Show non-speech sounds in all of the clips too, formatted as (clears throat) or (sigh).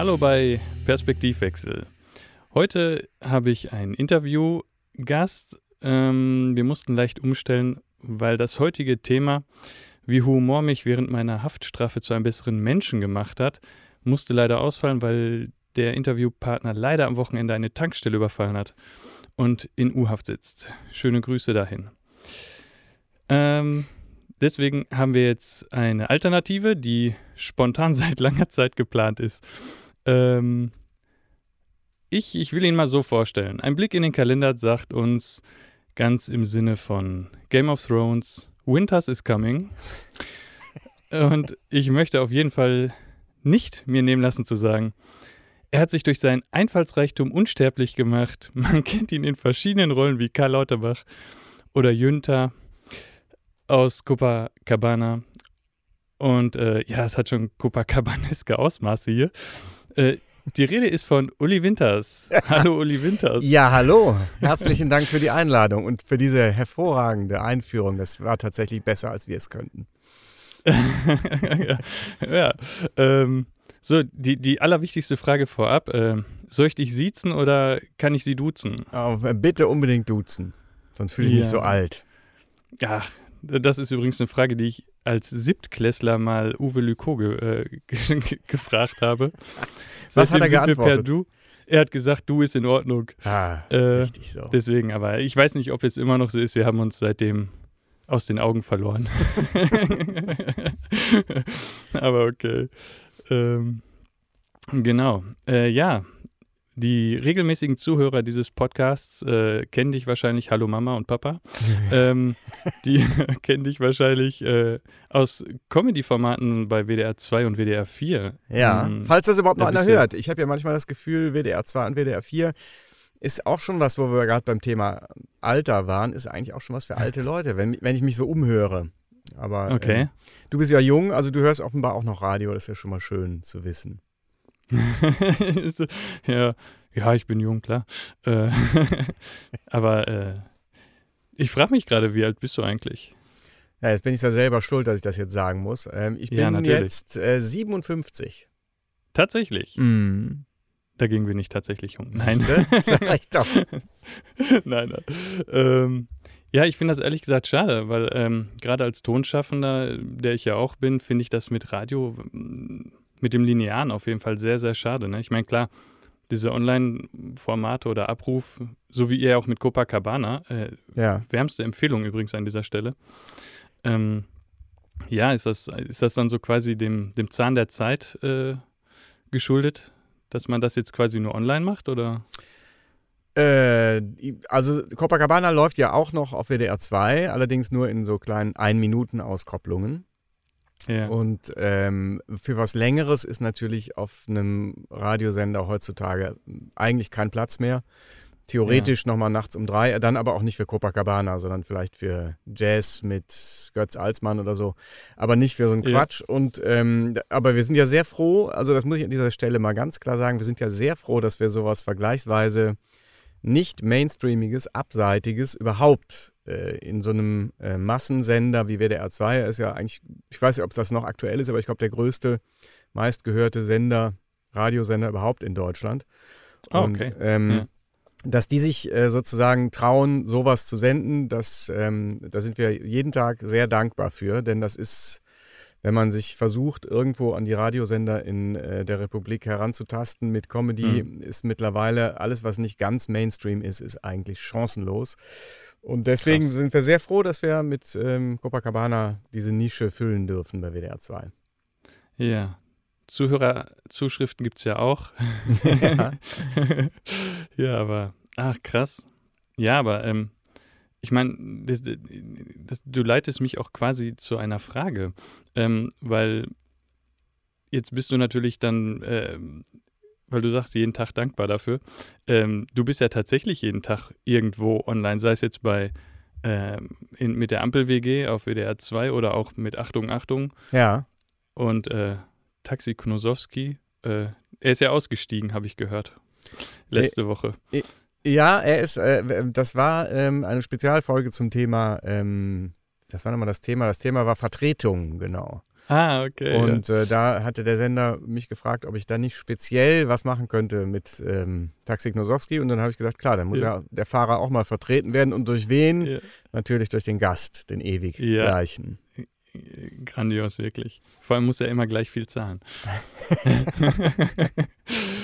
Hallo bei Perspektivwechsel. Heute habe ich einen Interviewgast. Ähm, wir mussten leicht umstellen, weil das heutige Thema, wie Humor mich während meiner Haftstrafe zu einem besseren Menschen gemacht hat, musste leider ausfallen, weil der Interviewpartner leider am Wochenende eine Tankstelle überfallen hat und in U-Haft sitzt. Schöne Grüße dahin. Ähm, deswegen haben wir jetzt eine Alternative, die spontan (laughs) seit langer Zeit geplant ist. Ähm, ich, ich will ihn mal so vorstellen. Ein Blick in den Kalender sagt uns ganz im Sinne von Game of Thrones, Winters is coming. (laughs) Und ich möchte auf jeden Fall nicht mir nehmen lassen zu sagen, er hat sich durch seinen Einfallsreichtum unsterblich gemacht. (laughs) Man kennt ihn in verschiedenen Rollen wie Karl Lauterbach oder Jünter aus Copacabana. Und äh, ja, es hat schon Copacabaneske Ausmaße hier. Äh, die Rede ist von Uli Winters. (laughs) Hallo Uli Winters. Ja, hallo. Herzlichen Dank für die Einladung und für diese hervorragende Einführung. Das war tatsächlich besser, als wir es könnten. ja, (laughs) ja ähm, so, die, die allerwichtigste Frage vorab. Äh, soll ich dich siezen oder kann ich sie duzen? Oh, bitte unbedingt duzen. Sonst fühle ich ja. mich so alt. Ach, das ist übrigens eine Frage, die ich als Siebtklässler mal Uwe Lyko ge, äh, (laughs) gefragt habe. Was hat er geantwortet? Du. Er hat gesagt, du ist in Ordnung. Ah, äh, richtig so. Deswegen, aber ich weiß nicht, ob es immer noch so ist. Wir haben uns seitdem aus den Augen verloren. (laughs) (laughs) aber okay. Ähm, genau. Äh, ja, die regelmäßigen Zuhörer dieses Podcasts äh, kennen dich wahrscheinlich, hallo Mama und Papa, (laughs) ähm, die (laughs) kennen dich wahrscheinlich äh, aus Comedy-Formaten bei WDR 2 und WDR 4. Ja, ähm, falls das überhaupt noch einer hört. Ich habe ja manchmal das Gefühl, WDR 2 und WDR 4 ist auch schon was, wo wir gerade beim Thema Alter waren, ist eigentlich auch schon was für alte Leute, wenn, wenn ich mich so umhöre. Aber okay. äh, du bist ja jung, also du hörst offenbar auch noch Radio, das ist ja schon mal schön zu wissen. (laughs) ja, ja, ich bin jung, klar. Äh, (laughs) aber äh, ich frage mich gerade, wie alt bist du eigentlich? Ja, jetzt bin ich ja selber schuld, dass ich das jetzt sagen muss. Ähm, ich bin ja, jetzt äh, 57. Tatsächlich? Mm. Dagegen bin ich tatsächlich jung. Nein. (laughs) Sag ich doch. nein, nein. Ähm, ja, ich finde das ehrlich gesagt schade, weil ähm, gerade als Tonschaffender, der ich ja auch bin, finde ich das mit Radio mit dem Linearen auf jeden Fall sehr, sehr schade. Ne? Ich meine, klar, diese Online-Formate oder Abruf, so wie ihr auch mit Copacabana, äh, ja. wärmste Empfehlung übrigens an dieser Stelle. Ähm, ja, ist das, ist das dann so quasi dem, dem Zahn der Zeit äh, geschuldet, dass man das jetzt quasi nur online macht oder? Äh, also Copacabana läuft ja auch noch auf WDR 2, allerdings nur in so kleinen Ein-Minuten-Auskopplungen. Ja. Und ähm, für was Längeres ist natürlich auf einem Radiosender heutzutage eigentlich kein Platz mehr. Theoretisch ja. nochmal nachts um drei, dann aber auch nicht für Copacabana, sondern vielleicht für Jazz mit Götz Alsmann oder so. Aber nicht für so einen Quatsch. Ja. Und ähm, aber wir sind ja sehr froh, also das muss ich an dieser Stelle mal ganz klar sagen, wir sind ja sehr froh, dass wir sowas vergleichsweise nicht mainstreamiges, abseitiges überhaupt äh, in so einem äh, Massensender wie WDR 2 ist ja eigentlich, ich weiß nicht, ob es das noch aktuell ist, aber ich glaube, der größte, meistgehörte Sender, Radiosender überhaupt in Deutschland. Oh, okay. Und, ähm, ja. Dass die sich äh, sozusagen trauen, sowas zu senden, das, ähm, da sind wir jeden Tag sehr dankbar für, denn das ist wenn man sich versucht, irgendwo an die Radiosender in äh, der Republik heranzutasten mit Comedy, mhm. ist mittlerweile alles, was nicht ganz Mainstream ist, ist eigentlich chancenlos. Und deswegen Krass. sind wir sehr froh, dass wir mit ähm, Copacabana diese Nische füllen dürfen bei WDR 2. Ja. Zuhörerzuschriften gibt es ja auch. (laughs) Ja. (laughs) ja, aber, ach krass. Ja, aber ähm, ich meine, du leitest mich auch quasi zu einer Frage, ähm, weil jetzt bist du natürlich dann, äh, weil du sagst, jeden Tag dankbar dafür. Ähm, du bist ja tatsächlich jeden Tag irgendwo online, sei es jetzt bei äh, in, mit der Ampel-WG auf WDR 2 oder auch mit Achtung, Achtung. Ja. Und äh, Taxi Knosowski, äh, er ist ja ausgestiegen, habe ich gehört. Letzte Woche. Ja, er ist, äh, das war ähm, eine Spezialfolge zum Thema, ähm, das war nochmal das Thema, das Thema war Vertretung, genau. Ah, okay. Und äh, da hatte der Sender mich gefragt, ob ich da nicht speziell was machen könnte mit ähm, Taxi Knosowski. Und dann habe ich gedacht, klar, dann muss ja. ja. der Fahrer auch mal vertreten werden. Und durch wen? Ja. Natürlich durch den Gast, den ewig gleichen. Grandios, wirklich. Vor allem muss er immer gleich viel zahlen. (laughs)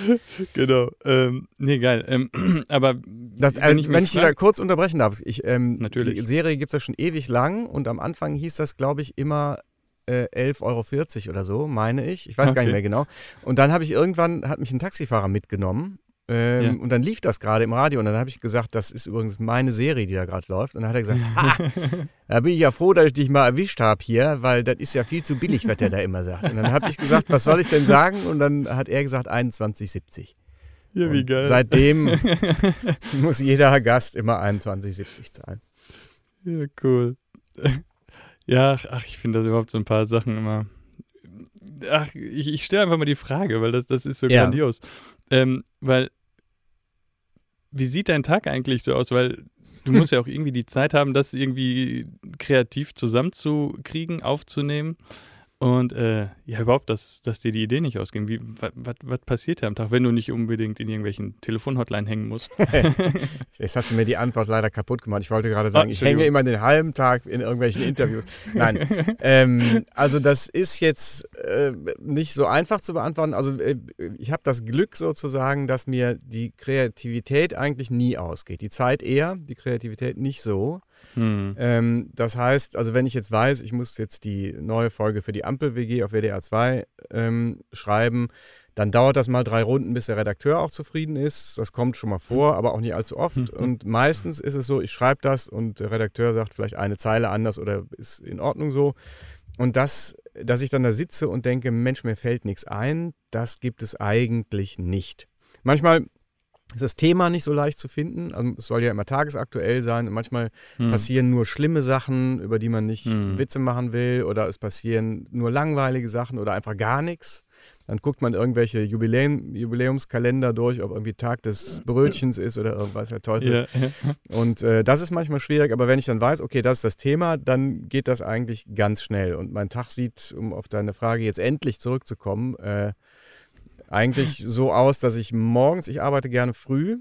(laughs) genau. Ähm, nee, geil. Ähm, (clears throat) aber das, äh, wenn ich, wenn ich da kurz unterbrechen darf, ich, ähm, Natürlich. die Serie gibt es ja schon ewig lang und am Anfang hieß das, glaube ich, immer äh, 11,40 Euro oder so, meine ich. Ich weiß okay. gar nicht mehr genau. Und dann habe ich irgendwann, hat mich ein Taxifahrer mitgenommen ähm, ja. Und dann lief das gerade im Radio und dann habe ich gesagt, das ist übrigens meine Serie, die da gerade läuft. Und dann hat er gesagt, ha, (laughs) da bin ich ja froh, dass ich dich mal erwischt habe hier, weil das ist ja viel zu billig, was er da immer sagt. Und dann habe ich gesagt, was soll ich denn sagen? Und dann hat er gesagt 21,70. Ja, wie geil. Seitdem (laughs) muss jeder Gast immer 21,70 zahlen. Ja, cool. Ja, ach, ich finde das überhaupt so ein paar Sachen immer. Ach, ich, ich stelle einfach mal die Frage, weil das, das ist so ja. grandios. Ähm, weil wie sieht dein Tag eigentlich so aus? Weil du musst ja auch irgendwie die Zeit haben, das irgendwie kreativ zusammenzukriegen, aufzunehmen. Und äh, ja, überhaupt, dass, dass dir die Idee nicht ausging. Wie, was passiert am Tag, wenn du nicht unbedingt in irgendwelchen Telefonhotline hängen musst? (laughs) (laughs) Jetzt hast du mir die Antwort leider kaputt gemacht. Ich wollte gerade sagen, oh, ich hänge immer den halben Tag in irgendwelchen Interviews. Nein. ähm, (laughs) also, das ist jetzt äh, nicht so einfach zu beantworten. Also, äh, ich habe das Glück sozusagen, dass mir die Kreativität eigentlich nie ausgeht. Die Zeit eher, die Kreativität nicht so. Hm. Ähm, das heißt, also wenn ich jetzt weiß, ich muss jetzt die neue Folge für die Ampel-WG auf WDR 2 ähm, schreiben, dann dauert das mal drei Runden, bis der Redakteur auch zufrieden ist. Das kommt schon mal vor, aber auch nicht allzu oft. Mhm. Und meistens ist es so, ich schreibe das und der Redakteur sagt vielleicht eine Zeile anders oder ist in Ordnung so. Und das, dass ich dann da sitze und denke, Mensch, mir fällt nichts ein, das gibt es eigentlich nicht. Manchmal ist das Thema nicht so leicht zu finden. Also es soll ja immer tagesaktuell sein und manchmal hm. passieren nur schlimme Sachen, über die man nicht hm. Witze machen will oder es passieren nur langweilige Sachen oder einfach gar nichts. Dann guckt man irgendwelche Jubiläum, Jubiläumskalender durch, ob irgendwie Tag des Brötchens ist oder irgendwas, der Teufel. Ja. Und äh, das ist manchmal schwierig, aber wenn ich dann weiß, okay, das ist das Thema, dann geht das eigentlich ganz schnell. Und mein Tag sieht, um auf deine Frage jetzt endlich zurückzukommen, äh, eigentlich so aus, dass ich morgens, ich arbeite gerne früh,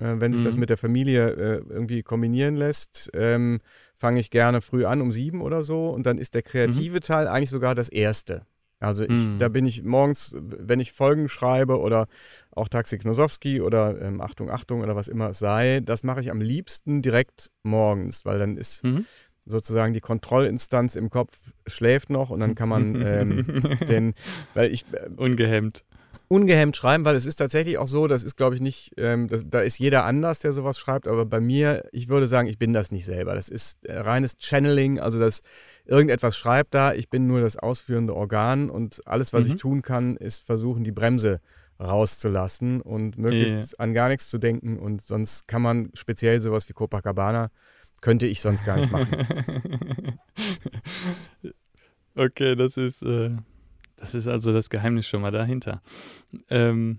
äh, wenn sich mhm. das mit der Familie äh, irgendwie kombinieren lässt, ähm, fange ich gerne früh an um sieben oder so und dann ist der kreative mhm. Teil eigentlich sogar das erste. Also ich, mhm. da bin ich morgens, wenn ich Folgen schreibe oder auch Taxi Knosowski oder ähm, Achtung, Achtung oder was immer es sei, das mache ich am liebsten direkt morgens, weil dann ist mhm. sozusagen die Kontrollinstanz im Kopf schläft noch und dann kann man (laughs) ähm, den, weil ich... Äh, Ungehemmt ungehemmt schreiben, weil es ist tatsächlich auch so, das ist, glaube ich, nicht, ähm, das, da ist jeder anders, der sowas schreibt, aber bei mir, ich würde sagen, ich bin das nicht selber. Das ist äh, reines Channeling, also dass irgendetwas schreibt da, ich bin nur das ausführende Organ und alles, was mhm. ich tun kann, ist versuchen, die Bremse rauszulassen und möglichst yeah. an gar nichts zu denken und sonst kann man speziell sowas wie Copacabana, könnte ich sonst gar nicht machen. (laughs) okay, das ist... Äh das ist also das Geheimnis schon mal dahinter. Ähm,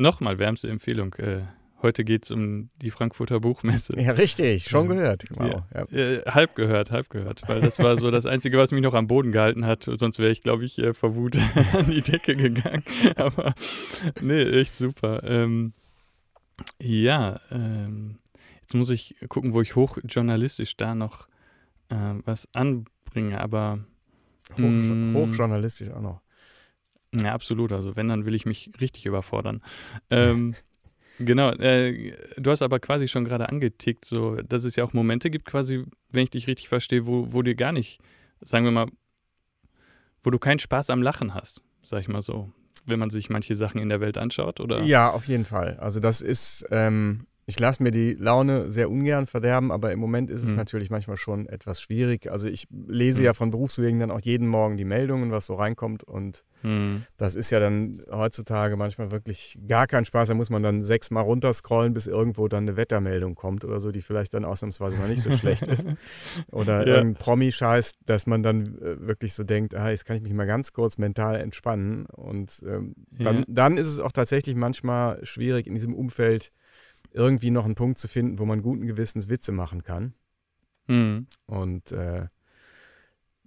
Nochmal wärmste Empfehlung. Äh, heute geht es um die Frankfurter Buchmesse. Ja, richtig, schon gehört. Wow. Ja. Äh, halb gehört, halb gehört. Weil das war so das Einzige, was mich noch am Boden gehalten hat. Sonst wäre ich, glaube ich, äh, vor Wut (laughs) an die Decke gegangen. (laughs) Aber nee, echt super. Ähm, ja, ähm, jetzt muss ich gucken, wo ich hochjournalistisch da noch äh, was anbringe. Aber Hoch, hm. hochjournalistisch auch noch. Ja, absolut. Also wenn, dann will ich mich richtig überfordern. Ähm, (laughs) genau. Äh, du hast aber quasi schon gerade angetickt, so, dass es ja auch Momente gibt, quasi, wenn ich dich richtig verstehe, wo, wo dir gar nicht, sagen wir mal, wo du keinen Spaß am Lachen hast, sag ich mal so, wenn man sich manche Sachen in der Welt anschaut, oder? Ja, auf jeden Fall. Also das ist, ähm, ich lasse mir die Laune sehr ungern verderben, aber im Moment ist es mhm. natürlich manchmal schon etwas schwierig. Also ich lese mhm. ja von Berufswegen dann auch jeden Morgen die Meldungen, was so reinkommt. Und mhm. das ist ja dann heutzutage manchmal wirklich gar kein Spaß. Da muss man dann sechsmal runterscrollen, bis irgendwo dann eine Wettermeldung kommt oder so, die vielleicht dann ausnahmsweise mal nicht so schlecht ist. (laughs) Oder ja. irgendein Promi-Scheiß, dass man dann äh, wirklich so denkt, ah, jetzt kann ich mich mal ganz kurz mental entspannen. Und ähm, dann, ja. dann ist es auch tatsächlich manchmal schwierig in diesem Umfeld irgendwie noch einen Punkt zu finden, wo man guten Gewissens Witze machen kann. Mhm. Und äh,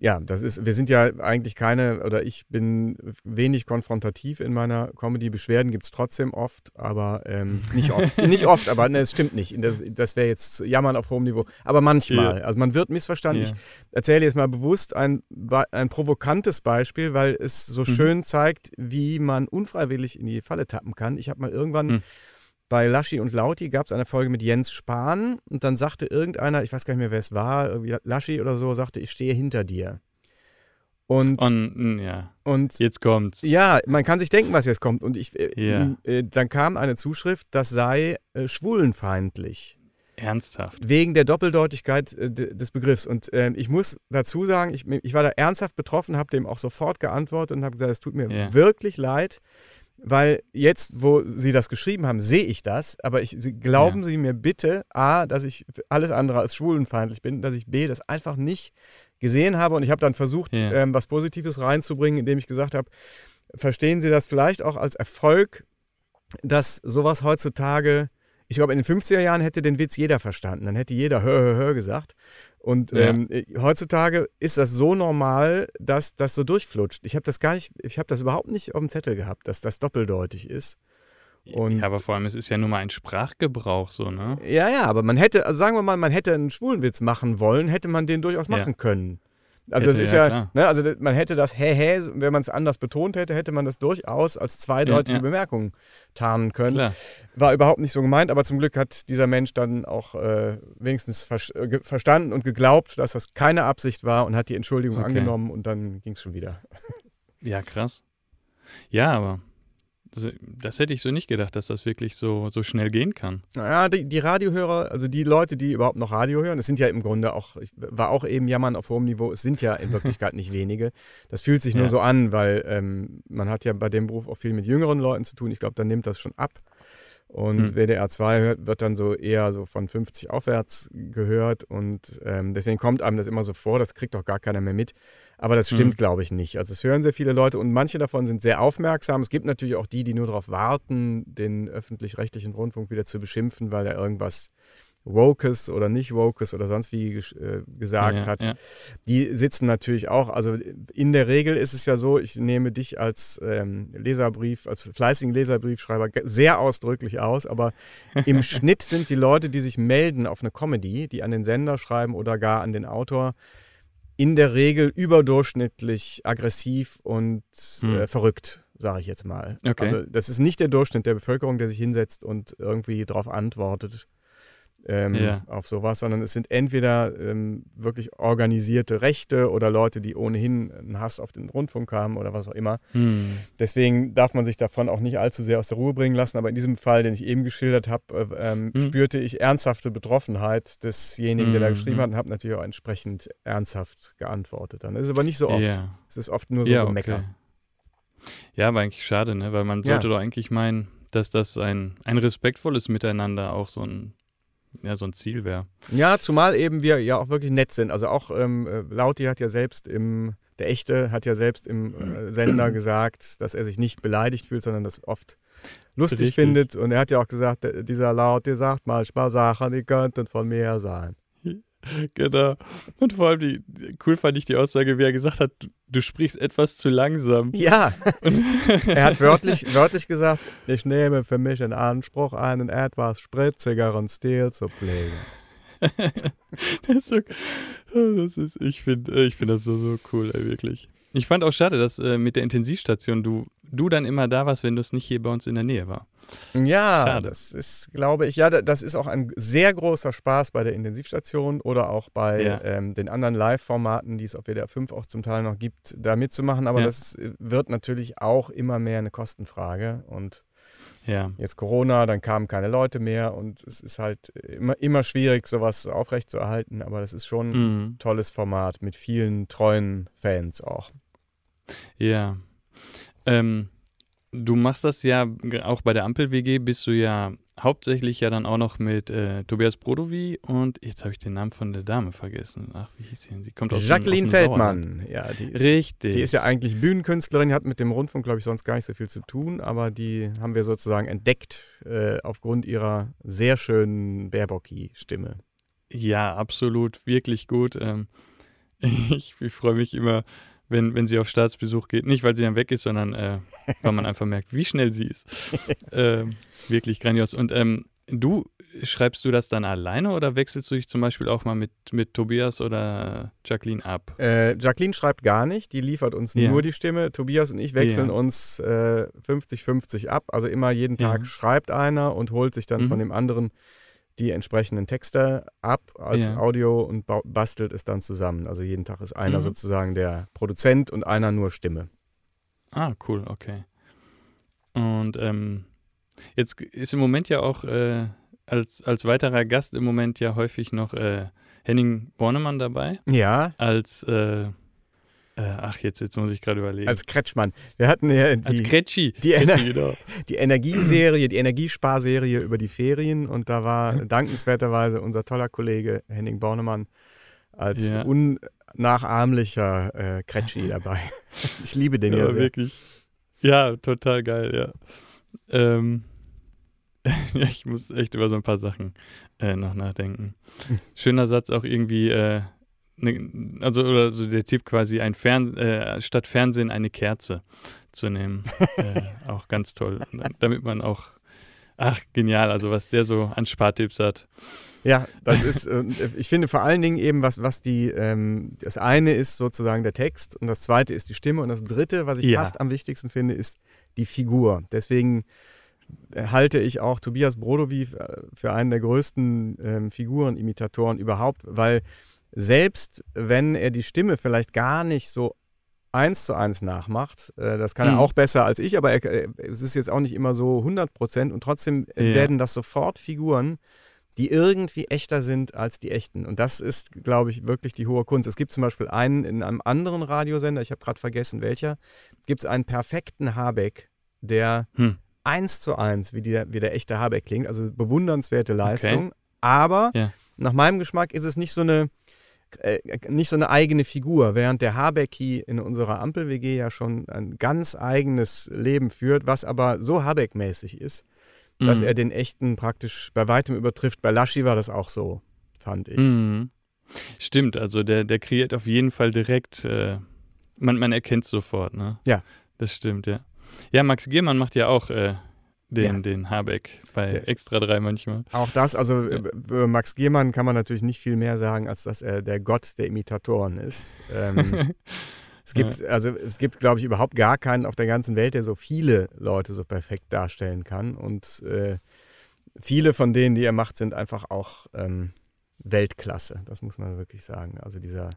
ja, das ist, wir sind ja eigentlich keine, oder ich bin wenig konfrontativ in meiner Comedy. Beschwerden gibt es trotzdem oft, aber ähm, nicht oft. (laughs) nicht oft, aber ne, es stimmt nicht. Das, das wäre jetzt Jammern auf hohem Niveau. Aber manchmal. Ja. Also man wird missverstanden. Ja. Ich erzähle jetzt mal bewusst ein, ein provokantes Beispiel, weil es so mhm. schön zeigt, wie man unfreiwillig in die Falle tappen kann. Ich habe mal irgendwann. Mhm bei Laschi und Lauti gab es eine Folge mit Jens Spahn und dann sagte irgendeiner, ich weiß gar nicht mehr, wer es war, Laschi oder so, sagte, ich stehe hinter dir. Und, und, ja. und jetzt kommt's. Ja, man kann sich denken, was jetzt kommt. Und ich, ja. äh, dann kam eine Zuschrift, das sei äh, schwulenfeindlich. Ernsthaft. Wegen der Doppeldeutigkeit äh, des Begriffs. Und äh, ich muss dazu sagen, ich, ich war da ernsthaft betroffen, habe dem auch sofort geantwortet und habe gesagt, es tut mir ja. wirklich leid weil jetzt, wo Sie das geschrieben haben, sehe ich das, aber ich, Sie, glauben ja. Sie mir bitte, A, dass ich alles andere als schwulenfeindlich bin, dass ich B, das einfach nicht gesehen habe und ich habe dann versucht, ja. ähm, was Positives reinzubringen, indem ich gesagt habe, verstehen Sie das vielleicht auch als Erfolg, dass sowas heutzutage, ich glaube, in den 50er Jahren hätte den Witz jeder verstanden, dann hätte jeder hör, hör, hör gesagt und ja. ähm, äh, heutzutage ist das so normal, dass das so durchflutscht. Ich habe das gar nicht, ich habe das überhaupt nicht auf dem Zettel gehabt, dass das doppeldeutig ist. Und ja, aber vor allem, es ist ja nur mal ein Sprachgebrauch, so, ne? Ja, ja, aber man hätte, also sagen wir mal, man hätte einen Schwulenwitz machen wollen, hätte man den durchaus machen ja. können. Also es ist ja, ja ne, also man hätte das hä hä, wenn man es anders betont hätte, hätte man das durchaus als zweideutige ja, ja. Bemerkung tarnen können. Klar. War überhaupt nicht so gemeint, aber zum Glück hat dieser Mensch dann auch äh, wenigstens ver äh, verstanden und geglaubt, dass das keine Absicht war und hat die Entschuldigung okay. angenommen und dann ging es schon wieder. Ja, krass. Ja, aber das hätte ich so nicht gedacht, dass das wirklich so, so schnell gehen kann. Naja, die, die Radiohörer, also die Leute, die überhaupt noch Radio hören, es sind ja im Grunde auch, ich war auch eben jammern auf hohem Niveau, es sind ja in Wirklichkeit nicht wenige. Das fühlt sich nur ja. so an, weil ähm, man hat ja bei dem Beruf auch viel mit jüngeren Leuten zu tun. Ich glaube, dann nimmt das schon ab. Und hm. WDR 2 hört, wird dann so eher so von 50 aufwärts gehört. Und ähm, deswegen kommt einem das immer so vor, das kriegt auch gar keiner mehr mit. Aber das stimmt, mhm. glaube ich, nicht. Also es hören sehr viele Leute und manche davon sind sehr aufmerksam. Es gibt natürlich auch die, die nur darauf warten, den öffentlich-rechtlichen Rundfunk wieder zu beschimpfen, weil er irgendwas Wokes oder nicht Wokes oder sonst wie äh, gesagt ja, hat, ja. die sitzen natürlich auch. Also in der Regel ist es ja so, ich nehme dich als ähm, Leserbrief, als fleißigen Leserbriefschreiber sehr ausdrücklich aus, aber im (laughs) Schnitt sind die Leute, die sich melden auf eine Comedy, die an den Sender schreiben oder gar an den Autor, in der Regel überdurchschnittlich aggressiv und hm. äh, verrückt, sage ich jetzt mal. Okay. Also das ist nicht der Durchschnitt der Bevölkerung, der sich hinsetzt und irgendwie darauf antwortet ähm, ja. auf sowas, sondern es sind entweder ähm, wirklich organisierte Rechte oder Leute, die ohnehin einen Hass auf den Rundfunk haben oder was auch immer. Hm. Deswegen darf man sich davon auch nicht allzu sehr aus der Ruhe bringen lassen. Aber in diesem Fall, den ich eben geschildert habe, äh, ähm, hm. spürte ich ernsthafte Betroffenheit desjenigen, der da hm, geschrieben hm. hat und habe natürlich auch entsprechend ernsthaft geantwortet. Dann ist es aber nicht so oft. Ja. Es ist oft nur so ja, Mecker. Okay. Ja, aber eigentlich schade, ne? weil man sollte ja. doch eigentlich meinen, dass das ein, ein respektvolles Miteinander auch so ein ja, so ein Ziel wäre. Ja, zumal eben wir ja auch wirklich nett sind. Also auch ähm, äh, Lauti hat ja selbst im, der Echte hat ja selbst im äh, Sender gesagt, dass er sich nicht beleidigt fühlt, sondern das oft lustig Richtig. findet. Und er hat ja auch gesagt, dieser Laut, der sagt manchmal Sachen, die könnten von mir sein. (laughs) Genau. Und vor allem die, cool fand ich die Aussage, wie er gesagt hat, du, du sprichst etwas zu langsam. Ja. (laughs) er hat wörtlich, wörtlich gesagt, ich nehme für mich in Anspruch, einen etwas spritzigeren Stil zu pflegen. (laughs) das ist so, das ist, ich finde ich find das so, so cool, ey, wirklich. Ich fand auch schade, dass äh, mit der Intensivstation du, du dann immer da warst, wenn du es nicht hier bei uns in der Nähe war. Ja, schade. das ist, glaube ich, ja, das ist auch ein sehr großer Spaß bei der Intensivstation oder auch bei ja. ähm, den anderen Live-Formaten, die es auf WDR 5 auch zum Teil noch gibt, da mitzumachen. Aber ja. das äh, wird natürlich auch immer mehr eine Kostenfrage und ja. Jetzt Corona, dann kamen keine Leute mehr und es ist halt immer, immer schwierig, sowas aufrechtzuerhalten, aber das ist schon mhm. ein tolles Format mit vielen treuen Fans auch. Ja. Ähm, du machst das ja auch bei der Ampel-WG, bist du ja hauptsächlich ja dann auch noch mit äh, Tobias Brodowy und jetzt habe ich den Namen von der Dame vergessen. Ach, wie hieß sie? Sie kommt aus Jacqueline dem, aus dem Feldmann. Ja, die ist, Richtig. Die ist ja eigentlich Bühnenkünstlerin, hat mit dem Rundfunk, glaube ich, sonst gar nicht so viel zu tun, aber die haben wir sozusagen entdeckt äh, aufgrund ihrer sehr schönen Baerbocki-Stimme. Ja, absolut, wirklich gut. Ähm, (laughs) ich, ich freue mich immer, wenn, wenn sie auf Staatsbesuch geht. Nicht, weil sie dann weg ist, sondern äh, weil man (laughs) einfach merkt, wie schnell sie ist. ähm, wirklich grandios. Und ähm, du, schreibst du das dann alleine oder wechselst du dich zum Beispiel auch mal mit, mit Tobias oder Jacqueline ab? Äh, Jacqueline schreibt gar nicht, die liefert uns Ja. nur die Stimme. Tobias und ich wechseln Ja. uns äh, 50-50 ab. Also immer jeden Tag Ja. schreibt einer und holt sich dann Mhm. von dem anderen die entsprechenden Texte ab als Ja. Audio und bastelt es dann zusammen. Also jeden Tag ist einer Mhm. sozusagen der Produzent und einer nur Stimme. Ah, cool, okay. Und ähm, jetzt ist im Moment ja auch äh, als, als weiterer Gast im Moment ja häufig noch äh, Henning Bornemann dabei. Ja, Als, äh, äh, ach, jetzt, jetzt muss ich gerade überlegen. als Kretschmann. Wir hatten ja als die, Kretschi. die Ener- Kretschi, genau. (laughs) die Energieserie, die Energiesparserie über die Ferien und da war dankenswerterweise unser toller Kollege Henning Bornemann als Ja. unnachahmlicher äh, Kretschi (laughs) dabei. Ich liebe den ja, Ja, wirklich. Ja, total geil, ja. Ähm, (laughs) ja, ich muss echt über so ein paar Sachen äh, noch nachdenken. Schöner Satz auch irgendwie, äh, ne, also oder so der Tipp quasi, ein Fern äh, statt Fernsehen eine Kerze zu nehmen. (laughs) äh, auch ganz toll. Damit man auch, ach, genial, also was der so an Spartipps hat. Ja, das ist, äh, ich finde vor allen Dingen eben, was, was die, ähm, das eine ist sozusagen der Text und das zweite ist die Stimme und das dritte, was ich Ja. fast am wichtigsten finde, ist die Figur. Deswegen äh, halte ich auch Tobias Brodowy äh, für einen der größten ähm, Figurenimitatoren überhaupt, weil selbst wenn er die Stimme vielleicht gar nicht so eins zu eins nachmacht, äh, das kann er Mhm. auch besser als ich, aber er, äh, es ist jetzt auch nicht immer so 100 Prozent und trotzdem Ja. werden das sofort Figuren, die irgendwie echter sind als die echten. Und das ist, glaube ich, wirklich die hohe Kunst. Es gibt zum Beispiel einen in einem anderen Radiosender, ich habe gerade vergessen welcher, gibt es einen perfekten Habeck, der Hm. eins zu eins wie, der, wie der echte Habeck klingt. Also bewundernswerte Leistung. Aber Ja. nach meinem Geschmack ist es nicht so eine äh, nicht so eine eigene Figur, während der Habecki in unserer Ampel-WG ja schon ein ganz eigenes Leben führt, was aber so Habeck-mäßig ist, dass Mhm. er den echten praktisch bei weitem übertrifft. Bei Laschi war das auch so, fand ich. Mhm. Stimmt, also der, der kreiert auf jeden Fall direkt, äh, man, man erkennt sofort, ne? Ja. Das stimmt, ja. Ja, Max Giermann macht ja auch äh, den, Ja. den Habeck bei Der- Extra 3 manchmal. Auch das, also äh, über Max Giermann kann man natürlich nicht viel mehr sagen, als dass er der Gott der Imitatoren ist. Ähm, (laughs) es gibt, also es gibt, glaube ich, überhaupt gar keinen auf der ganzen Welt, der so viele Leute so perfekt darstellen kann. Und äh, viele von denen, die er macht, sind einfach auch ähm, Weltklasse. Das muss man wirklich sagen. Also dieser,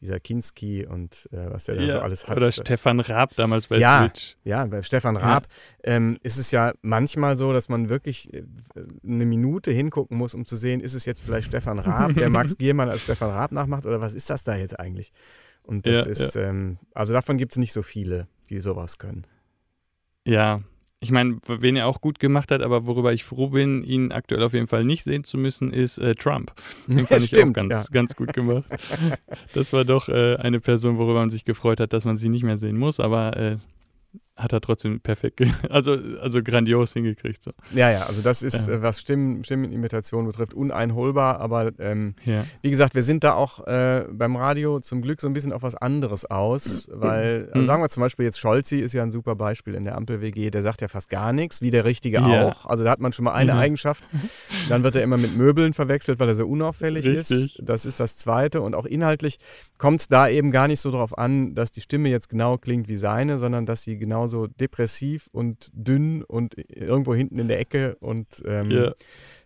dieser Kinski und äh, was der da so alles hat. Oder Stefan Raab damals bei Ja. Switch. Ja, bei Stefan Raab ähm, ist es ja manchmal so, dass man wirklich äh, eine Minute hingucken muss, um zu sehen, ist es jetzt vielleicht Stefan Raab, der (laughs) Max Giermann als Stefan Raab nachmacht oder was ist das da jetzt eigentlich? Und das Ja, ist, ähm, also davon gibt es nicht so viele, die sowas können. Ja. Ich meine, wen er auch gut gemacht hat, aber worüber ich froh bin, ihn aktuell auf jeden Fall nicht sehen zu müssen, ist äh, Trump. Den (laughs) fand ich Stimmt, auch ganz, ja. ganz gut gemacht. (laughs) Das war doch äh, eine Person, worüber man sich gefreut hat, dass man sie nicht mehr sehen muss, aber äh, hat er trotzdem perfekt, (laughs) also, also grandios hingekriegt. So. Ja, ja, also das ist, Ja. äh, was Stimmen, Stimmenimitation betrifft, uneinholbar, aber ähm, Ja. Wie gesagt, wir sind da auch äh, beim Radio zum Glück so ein bisschen auf was anderes aus, weil, also Mhm. sagen wir zum Beispiel jetzt Scholzi ist ja ein super Beispiel in der Ampel-WG, der sagt ja fast gar nichts, wie der Richtige Ja. auch. Also da hat man schon mal eine Ja. Eigenschaft. Dann wird er immer mit Möbeln verwechselt, weil er so unauffällig Richtig. ist. Das ist das Zweite. Und auch inhaltlich kommt es da eben gar nicht so drauf an, dass die Stimme jetzt genau klingt wie seine, sondern dass sie genauso depressiv und dünn und irgendwo hinten in der Ecke und ähm, Ja.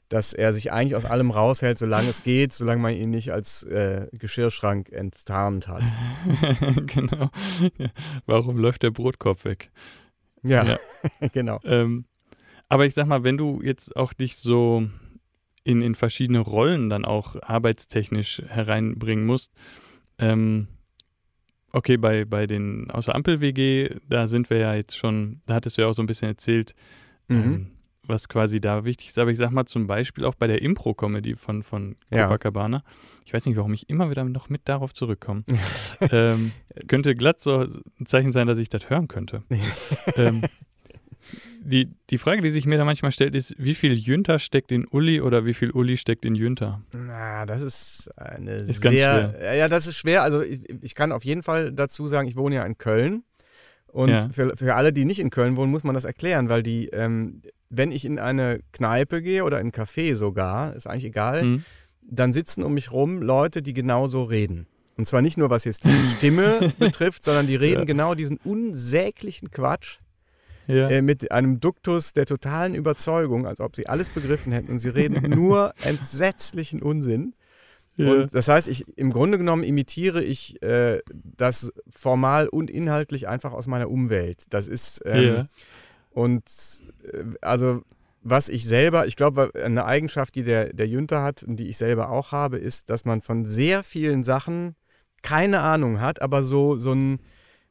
dass er sich eigentlich aus allem raushält, solange es geht, solange man ihn nicht als äh, Geschirrschrank enttarnt hat. (laughs) genau. Ja. Warum läuft der Brotkorb weg? Ja, Ja. (laughs) genau. Ähm, aber ich sag mal, wenn du jetzt auch dich so in, in verschiedene Rollen dann auch arbeitstechnisch hereinbringen musst, ähm, okay, bei, bei den Außer Ampel-WG, da sind wir ja jetzt schon, da hattest du ja auch so ein bisschen erzählt, Mhm. ähm, was quasi da wichtig ist. Aber ich sag mal zum Beispiel auch bei der Impro-Comedy von, von Ja. Copacabana. Ich weiß nicht, warum ich immer wieder noch mit darauf zurückkomme. (laughs) ähm, könnte glatt so ein Zeichen sein, dass ich das hören könnte. (laughs) ähm, Die, die Frage, die sich mir da manchmal stellt, ist, wie viel Jünter steckt in Uli oder wie viel Uli steckt in Jünter? Na, das ist eine Ist sehr. Ja, das ist schwer. Also ich, ich kann auf jeden Fall dazu sagen, ich wohne ja in Köln. Und Ja. für, für alle, die nicht in Köln wohnen, muss man das erklären, weil die, ähm, wenn ich in eine Kneipe gehe oder in ein Café sogar, ist eigentlich egal, Hm? dann sitzen um mich rum Leute, die genauso reden. Und zwar nicht nur, was jetzt die Stimme (laughs) betrifft, sondern die reden Ja. genau diesen unsäglichen Quatsch Ja. äh, mit einem Duktus der totalen Überzeugung, als ob sie alles begriffen hätten. Und sie reden (laughs) nur entsetzlichen Unsinn. ja. Und das heißt, ich, im Grunde genommen imitiere ich äh, das formal und inhaltlich einfach aus meiner Umwelt. Das ist ähm, ja. und äh, also was ich selber, ich glaube, eine Eigenschaft, die der, der Jünter hat und die ich selber auch habe, ist, dass man von sehr vielen Sachen keine Ahnung hat, aber so, so ein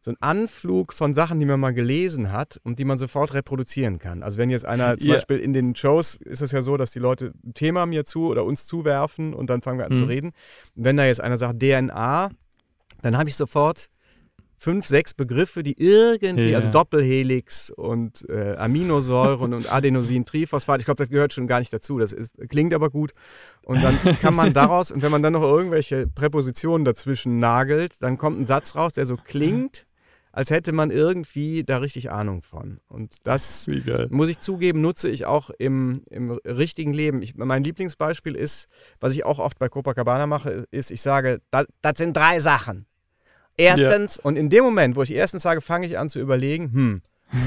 so ein Anflug von Sachen, die man mal gelesen hat und die man sofort reproduzieren kann. Also wenn jetzt einer zum Ja. Beispiel in den Shows ist es ja so, dass die Leute ein Thema mir zu oder uns zuwerfen und dann fangen wir an zu Mhm. reden. Und wenn da jetzt einer sagt DNA, dann habe ich sofort fünf, sechs Begriffe, die irgendwie, Ja. also Doppelhelix und äh, Aminosäuren und Adenosintriphosphat, ich glaube, das gehört schon gar nicht dazu. Das ist, klingt aber gut. Und dann kann man daraus, und wenn man dann noch irgendwelche Präpositionen dazwischen nagelt, dann kommt ein Satz raus, der so klingt, als hätte man irgendwie da richtig Ahnung von. Und das muss ich zugeben, nutze ich auch im, im richtigen Leben. Ich, mein Lieblingsbeispiel ist, was ich auch oft bei Copacabana mache, ist, ich sage, das, das sind drei Sachen. Erstens, und in dem Moment, wo ich erstens sage, fange ich an zu überlegen, hm,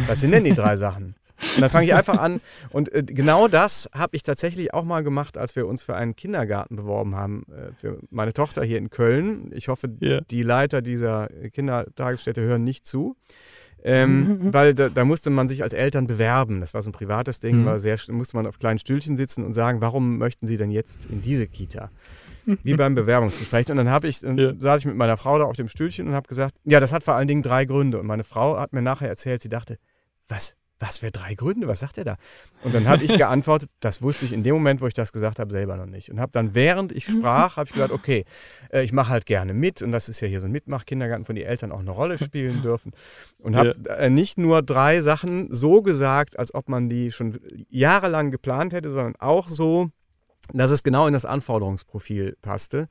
was sind denn die drei Sachen? Und dann fange ich einfach an. Und äh, genau das habe ich tatsächlich auch mal gemacht, als wir uns für einen Kindergarten beworben haben, äh, für meine Tochter hier in Köln. Ich hoffe, Ja. die Leiter dieser Kindertagesstätte hören nicht zu. Ähm, (laughs) weil da, da musste man sich als Eltern bewerben. Das war so ein privates Ding, Mhm. war sehr, musste man auf kleinen Stühlchen sitzen und sagen, warum möchten Sie denn jetzt in diese Kita? Wie beim Bewerbungsgespräch. Und dann habe ich, Ja. saß ich mit meiner Frau da auf dem Stühlchen und habe gesagt, ja, das hat vor allen Dingen drei Gründe. Und meine Frau hat mir nachher erzählt, sie dachte, was, was für drei Gründe? Was sagt er da? Und dann habe ich (laughs) geantwortet, das wusste ich in dem Moment, wo ich das gesagt habe, selber noch nicht. Und habe dann, während ich sprach, habe ich gesagt, okay, äh, ich mache halt gerne mit. Und das ist ja hier so ein Mitmach-Kindergarten, wo die Eltern auch eine Rolle spielen dürfen. Und habe äh, nicht nur drei Sachen so gesagt, als ob man die schon jahrelang geplant hätte, sondern auch so, dass es genau in das Anforderungsprofil passte.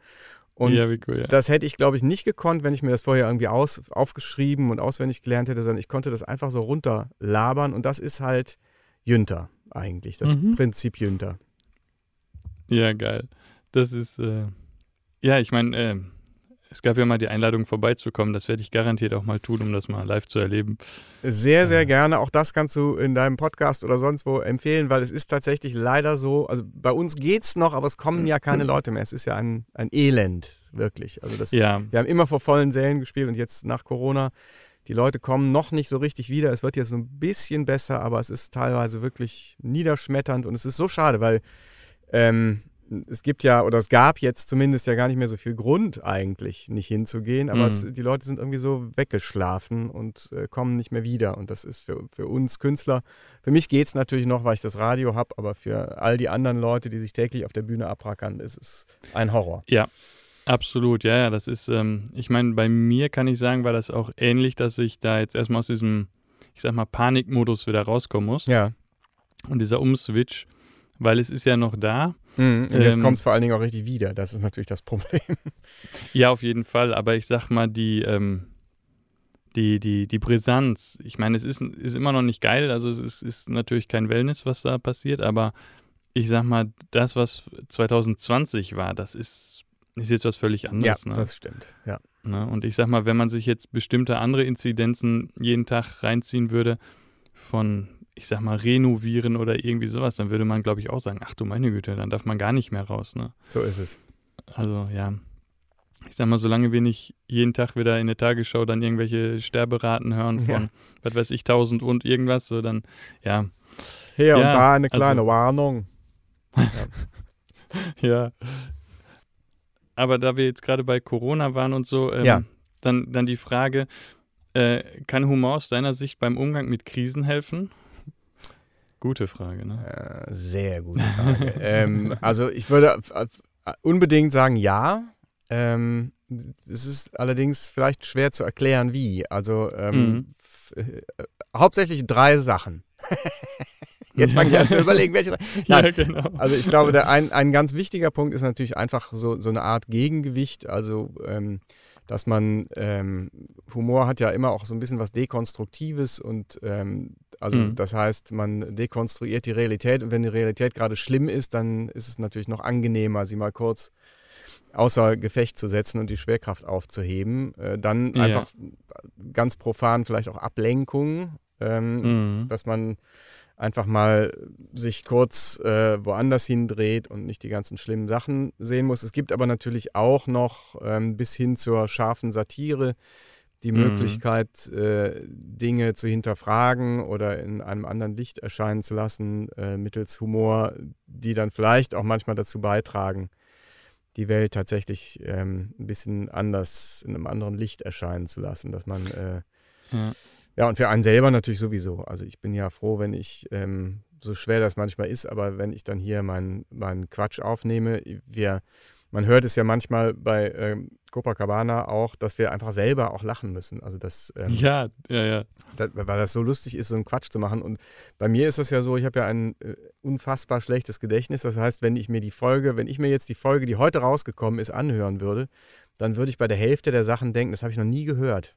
Und ja, cool, ja. das hätte ich, glaube ich, nicht gekonnt, wenn ich mir das vorher irgendwie aus, aufgeschrieben und auswendig gelernt hätte, sondern ich konnte das einfach so runterlabern und das ist halt Jünter eigentlich, das Mhm. Prinzip Jünter. Ja, geil. Das ist, äh, ja, ich meine, äh, es gab ja mal die Einladung vorbeizukommen. Das werde ich garantiert auch mal tun, um das mal live zu erleben. Sehr, sehr Ja. gerne. Auch das kannst du in deinem Podcast oder sonst wo empfehlen, weil es ist tatsächlich leider so, also bei uns geht's noch, aber es kommen ja keine Leute mehr. Es ist ja ein, ein Elend, wirklich. Also das, Ja, Wir haben immer vor vollen Sälen gespielt und jetzt nach Corona, die Leute kommen noch nicht so richtig wieder. Es wird jetzt so ein bisschen besser, aber es ist teilweise wirklich niederschmetternd und es ist so schade, weil ähm, es gibt ja, oder es gab jetzt zumindest ja gar nicht mehr so viel Grund eigentlich, nicht hinzugehen, aber Mhm. es, die Leute sind irgendwie so weggeschlafen und äh, kommen nicht mehr wieder. Und das ist für, für uns Künstler, für mich geht es natürlich noch, weil ich das Radio habe, aber für all die anderen Leute, die sich täglich auf der Bühne abrackern, ist es ein Horror. absolut. Ja, ja, das ist, ähm, ich meine, bei mir kann ich sagen, war das auch ähnlich, dass ich da jetzt erstmal aus diesem, ich sag mal, Panikmodus wieder rauskommen muss. Ja. Und dieser Umswitch, weil es ist ja noch da. Mhm. Und jetzt Ähm, kommt es vor allen Dingen auch richtig wieder. Das ist natürlich das Problem. (laughs) Ja, auf jeden Fall. Aber ich sag mal, die, ähm, die, die, die Brisanz, ich meine, es ist, ist immer noch nicht geil. Also es ist, ist natürlich kein Wellness, was da passiert, aber ich sag mal, das, was 2020 war, das ist, ist jetzt was völlig anderes. ne? das stimmt. Ja. Ne? Und ich sag mal, wenn man sich jetzt bestimmte andere Inzidenzen jeden Tag reinziehen würde, von, ich sag mal, renovieren oder irgendwie sowas, dann würde man, glaube ich, auch sagen, ach du meine Güte, dann darf man gar nicht mehr raus. Ne? So ist es. Also ja, ich sag mal, solange wir nicht jeden Tag wieder in der Tagesschau dann irgendwelche Sterberaten hören von, Ja. was weiß ich, 1000 und irgendwas, so dann, ja, Hier Ja, und da eine also- kleine Warnung. (laughs) ja. Aber da wir jetzt gerade bei Corona waren und so, ähm, Ja. dann, dann die Frage, äh, kann Humor aus deiner Sicht beim Umgang mit Krisen helfen? Gute Frage, ne? Äh, sehr gute Frage. (laughs) ähm, also ich würde unbedingt sagen ja. Ähm, es ist allerdings vielleicht schwer zu erklären, wie. Also ähm, Mhm. äh, hauptsächlich drei Sachen. (laughs) Jetzt fange ich an zu überlegen, welche. (laughs) Nein, Ja, genau. Also ich glaube, der ein, ein ganz wichtiger Punkt ist natürlich einfach so, so eine Art Gegengewicht. Also ähm, dass man ähm, Humor hat ja immer auch so ein bisschen was Dekonstruktives und ähm, also Mhm. das heißt, man dekonstruiert die Realität und wenn die Realität gerade schlimm ist, dann ist es natürlich noch angenehmer, sie mal kurz außer Gefecht zu setzen und die Schwerkraft aufzuheben. Äh, dann Ja. einfach ganz profan vielleicht auch Ablenkung, ähm, Mhm. dass man einfach mal sich kurz äh, woanders hindreht und nicht die ganzen schlimmen Sachen sehen muss. Es gibt aber natürlich auch noch ähm, bis hin zur scharfen Satire die Mhm. Möglichkeit, äh, Dinge zu hinterfragen oder in einem anderen Licht erscheinen zu lassen, äh, mittels Humor, die dann vielleicht auch manchmal dazu beitragen, die Welt tatsächlich ähm, ein bisschen anders, in einem anderen Licht erscheinen zu lassen, dass man äh, Ja. Ja, und für einen selber natürlich sowieso. Also ich bin ja froh, wenn ich, ähm, so schwer das manchmal ist, aber wenn ich dann hier meinen meinen Quatsch aufnehme, wir, man hört es ja manchmal bei ähm, Copacabana auch, dass wir einfach selber auch lachen müssen. Also das, ähm, ja, ja, ja. da, weil das so lustig ist, so einen Quatsch zu machen. Und bei mir ist das ja so, ich habe ja ein äh, unfassbar schlechtes Gedächtnis. Das heißt, wenn ich mir die Folge, wenn ich mir jetzt die Folge, die heute rausgekommen ist, anhören würde, dann würde ich bei der Hälfte der Sachen denken, das habe ich noch nie gehört.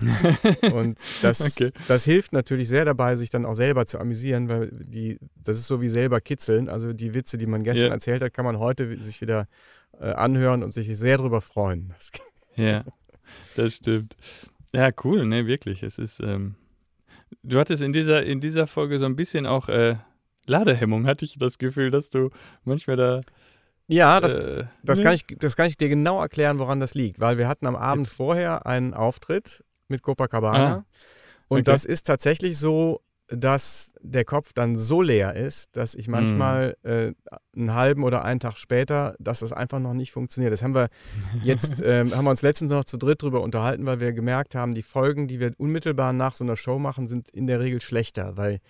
(laughs) Und das, Okay. das hilft natürlich sehr dabei, sich dann auch selber zu amüsieren, weil die, das ist so wie selber kitzeln. Also die Witze, die man gestern Ja. erzählt hat, kann man heute sich wieder äh, anhören und sich sehr darüber freuen. (laughs) Das, Ja, das stimmt. Ja, cool, ne, wirklich. Es ist, ähm, du hattest in dieser, in dieser Folge so ein bisschen auch äh, Ladehemmung, hatte ich das Gefühl, dass du manchmal da. ja, das, äh, Das ne? kann, ich, das kann ich dir genau erklären, woran das liegt. Weil wir hatten am Abend vorher einen Auftritt mit Copacabana. Ah, und okay. das ist tatsächlich so, dass der Kopf dann so leer ist, dass ich manchmal Mhm. äh, einen halben oder einen Tag später, dass das einfach noch nicht funktioniert. Das haben wir jetzt, (laughs) ähm, haben wir uns letztens noch zu dritt drüber unterhalten, weil wir gemerkt haben, die Folgen, die wir unmittelbar nach so einer Show machen, sind in der Regel schlechter, weil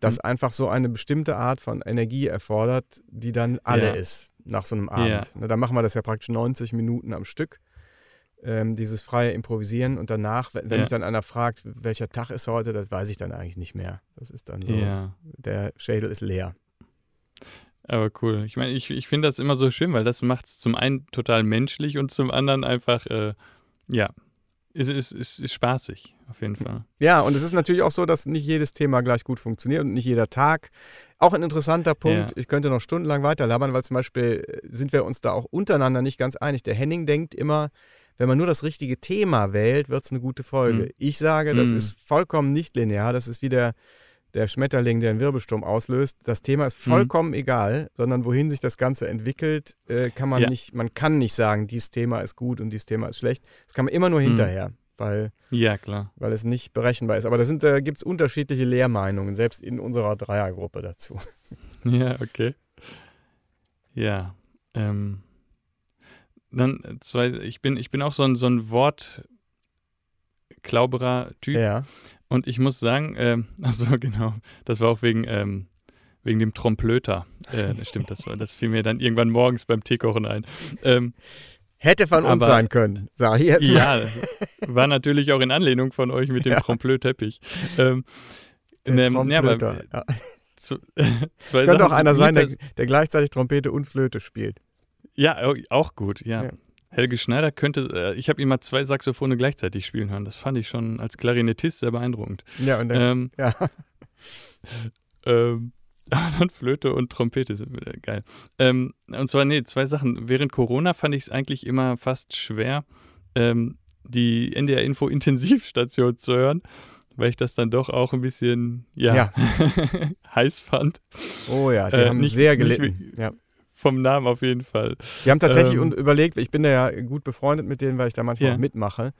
das Mhm. einfach so eine bestimmte Art von Energie erfordert, die dann alle Ja. ist nach so einem Ja. Abend. Ne, Da machen wir das ja praktisch 90 Minuten am Stück, ähm, dieses freie Improvisieren und danach, wenn, Ja. mich dann einer fragt, welcher Tag ist heute, das weiß ich dann eigentlich nicht mehr. Das ist dann so, Ja, der Schädel ist leer. aber cool. Ich meine, ich, ich finde das immer so schön, weil das macht es zum einen total menschlich und zum anderen einfach, äh, ja, ist, ist, ist, ist spaßig, auf jeden Fall. Ja, und es ist natürlich auch so, dass nicht jedes Thema gleich gut funktioniert und nicht jeder Tag. Auch ein interessanter Punkt, Ja. ich könnte noch stundenlang weiterlabern, weil zum Beispiel äh, sind wir uns da auch untereinander nicht ganz einig. Der Henning denkt immer, wenn man nur das richtige Thema wählt, wird es eine gute Folge. Mhm. Ich sage, das Mhm. ist vollkommen nicht linear. Das ist wie der, der Schmetterling, der einen Wirbelsturm auslöst. Das Thema ist Mhm. vollkommen egal, sondern wohin sich das Ganze entwickelt, äh, kann man Ja. nicht, man kann nicht sagen, dieses Thema ist gut und dieses Thema ist schlecht. Das kann man immer nur Mhm. hinterher, weil Ja, klar. weil es nicht berechenbar ist. Aber da, sind, da gibt es unterschiedliche Lehrmeinungen, selbst in unserer Dreiergruppe dazu. (laughs) Ja, okay. Ja. Ähm, dann zwei, ich bin, ich bin auch so ein, so ein Wortklauberer Typ. Ja. Und ich muss sagen, ähm, (laughs) also genau, das war auch wegen, ähm, wegen dem Tromplöter. Äh, das stimmt, das, war, das fiel mir dann irgendwann morgens beim Teekochen ein. Ähm, Hätte von uns Aber- sein können, sag ich jetzt mal. ja, war natürlich auch in Anlehnung von euch mit dem Ja. Tromplö-Teppich. Ähm, Der ähm, ja, aber Trompeter. ja. zu, (laughs) Könnte auch einer sein, der, der gleichzeitig Trompete und Flöte spielt. Ja, au- auch gut, ja. Ja. Helge Schneider könnte, äh, ich habe ihn mal zwei Saxophone gleichzeitig spielen hören. Das fand ich schon als Klarinettist sehr beeindruckend. Ja, und der, Ähm, ja. (laughs) ähm, (laughs) dann Flöte und Trompete sind wieder geil. Ähm, und zwar, nee, zwei Sachen. Während Corona fand ich es eigentlich immer fast schwer, ähm, die NDR-Info-Intensivstation zu hören, weil ich das dann doch auch ein bisschen, ja, Ja. (laughs) heiß fand. Oh ja, die Äh, haben nicht- sehr nicht gelitten. ja. Vom Namen auf jeden Fall. Die haben tatsächlich Ähm, überlegt, ich bin da ja gut befreundet mit denen, weil ich da manchmal auch mitmache.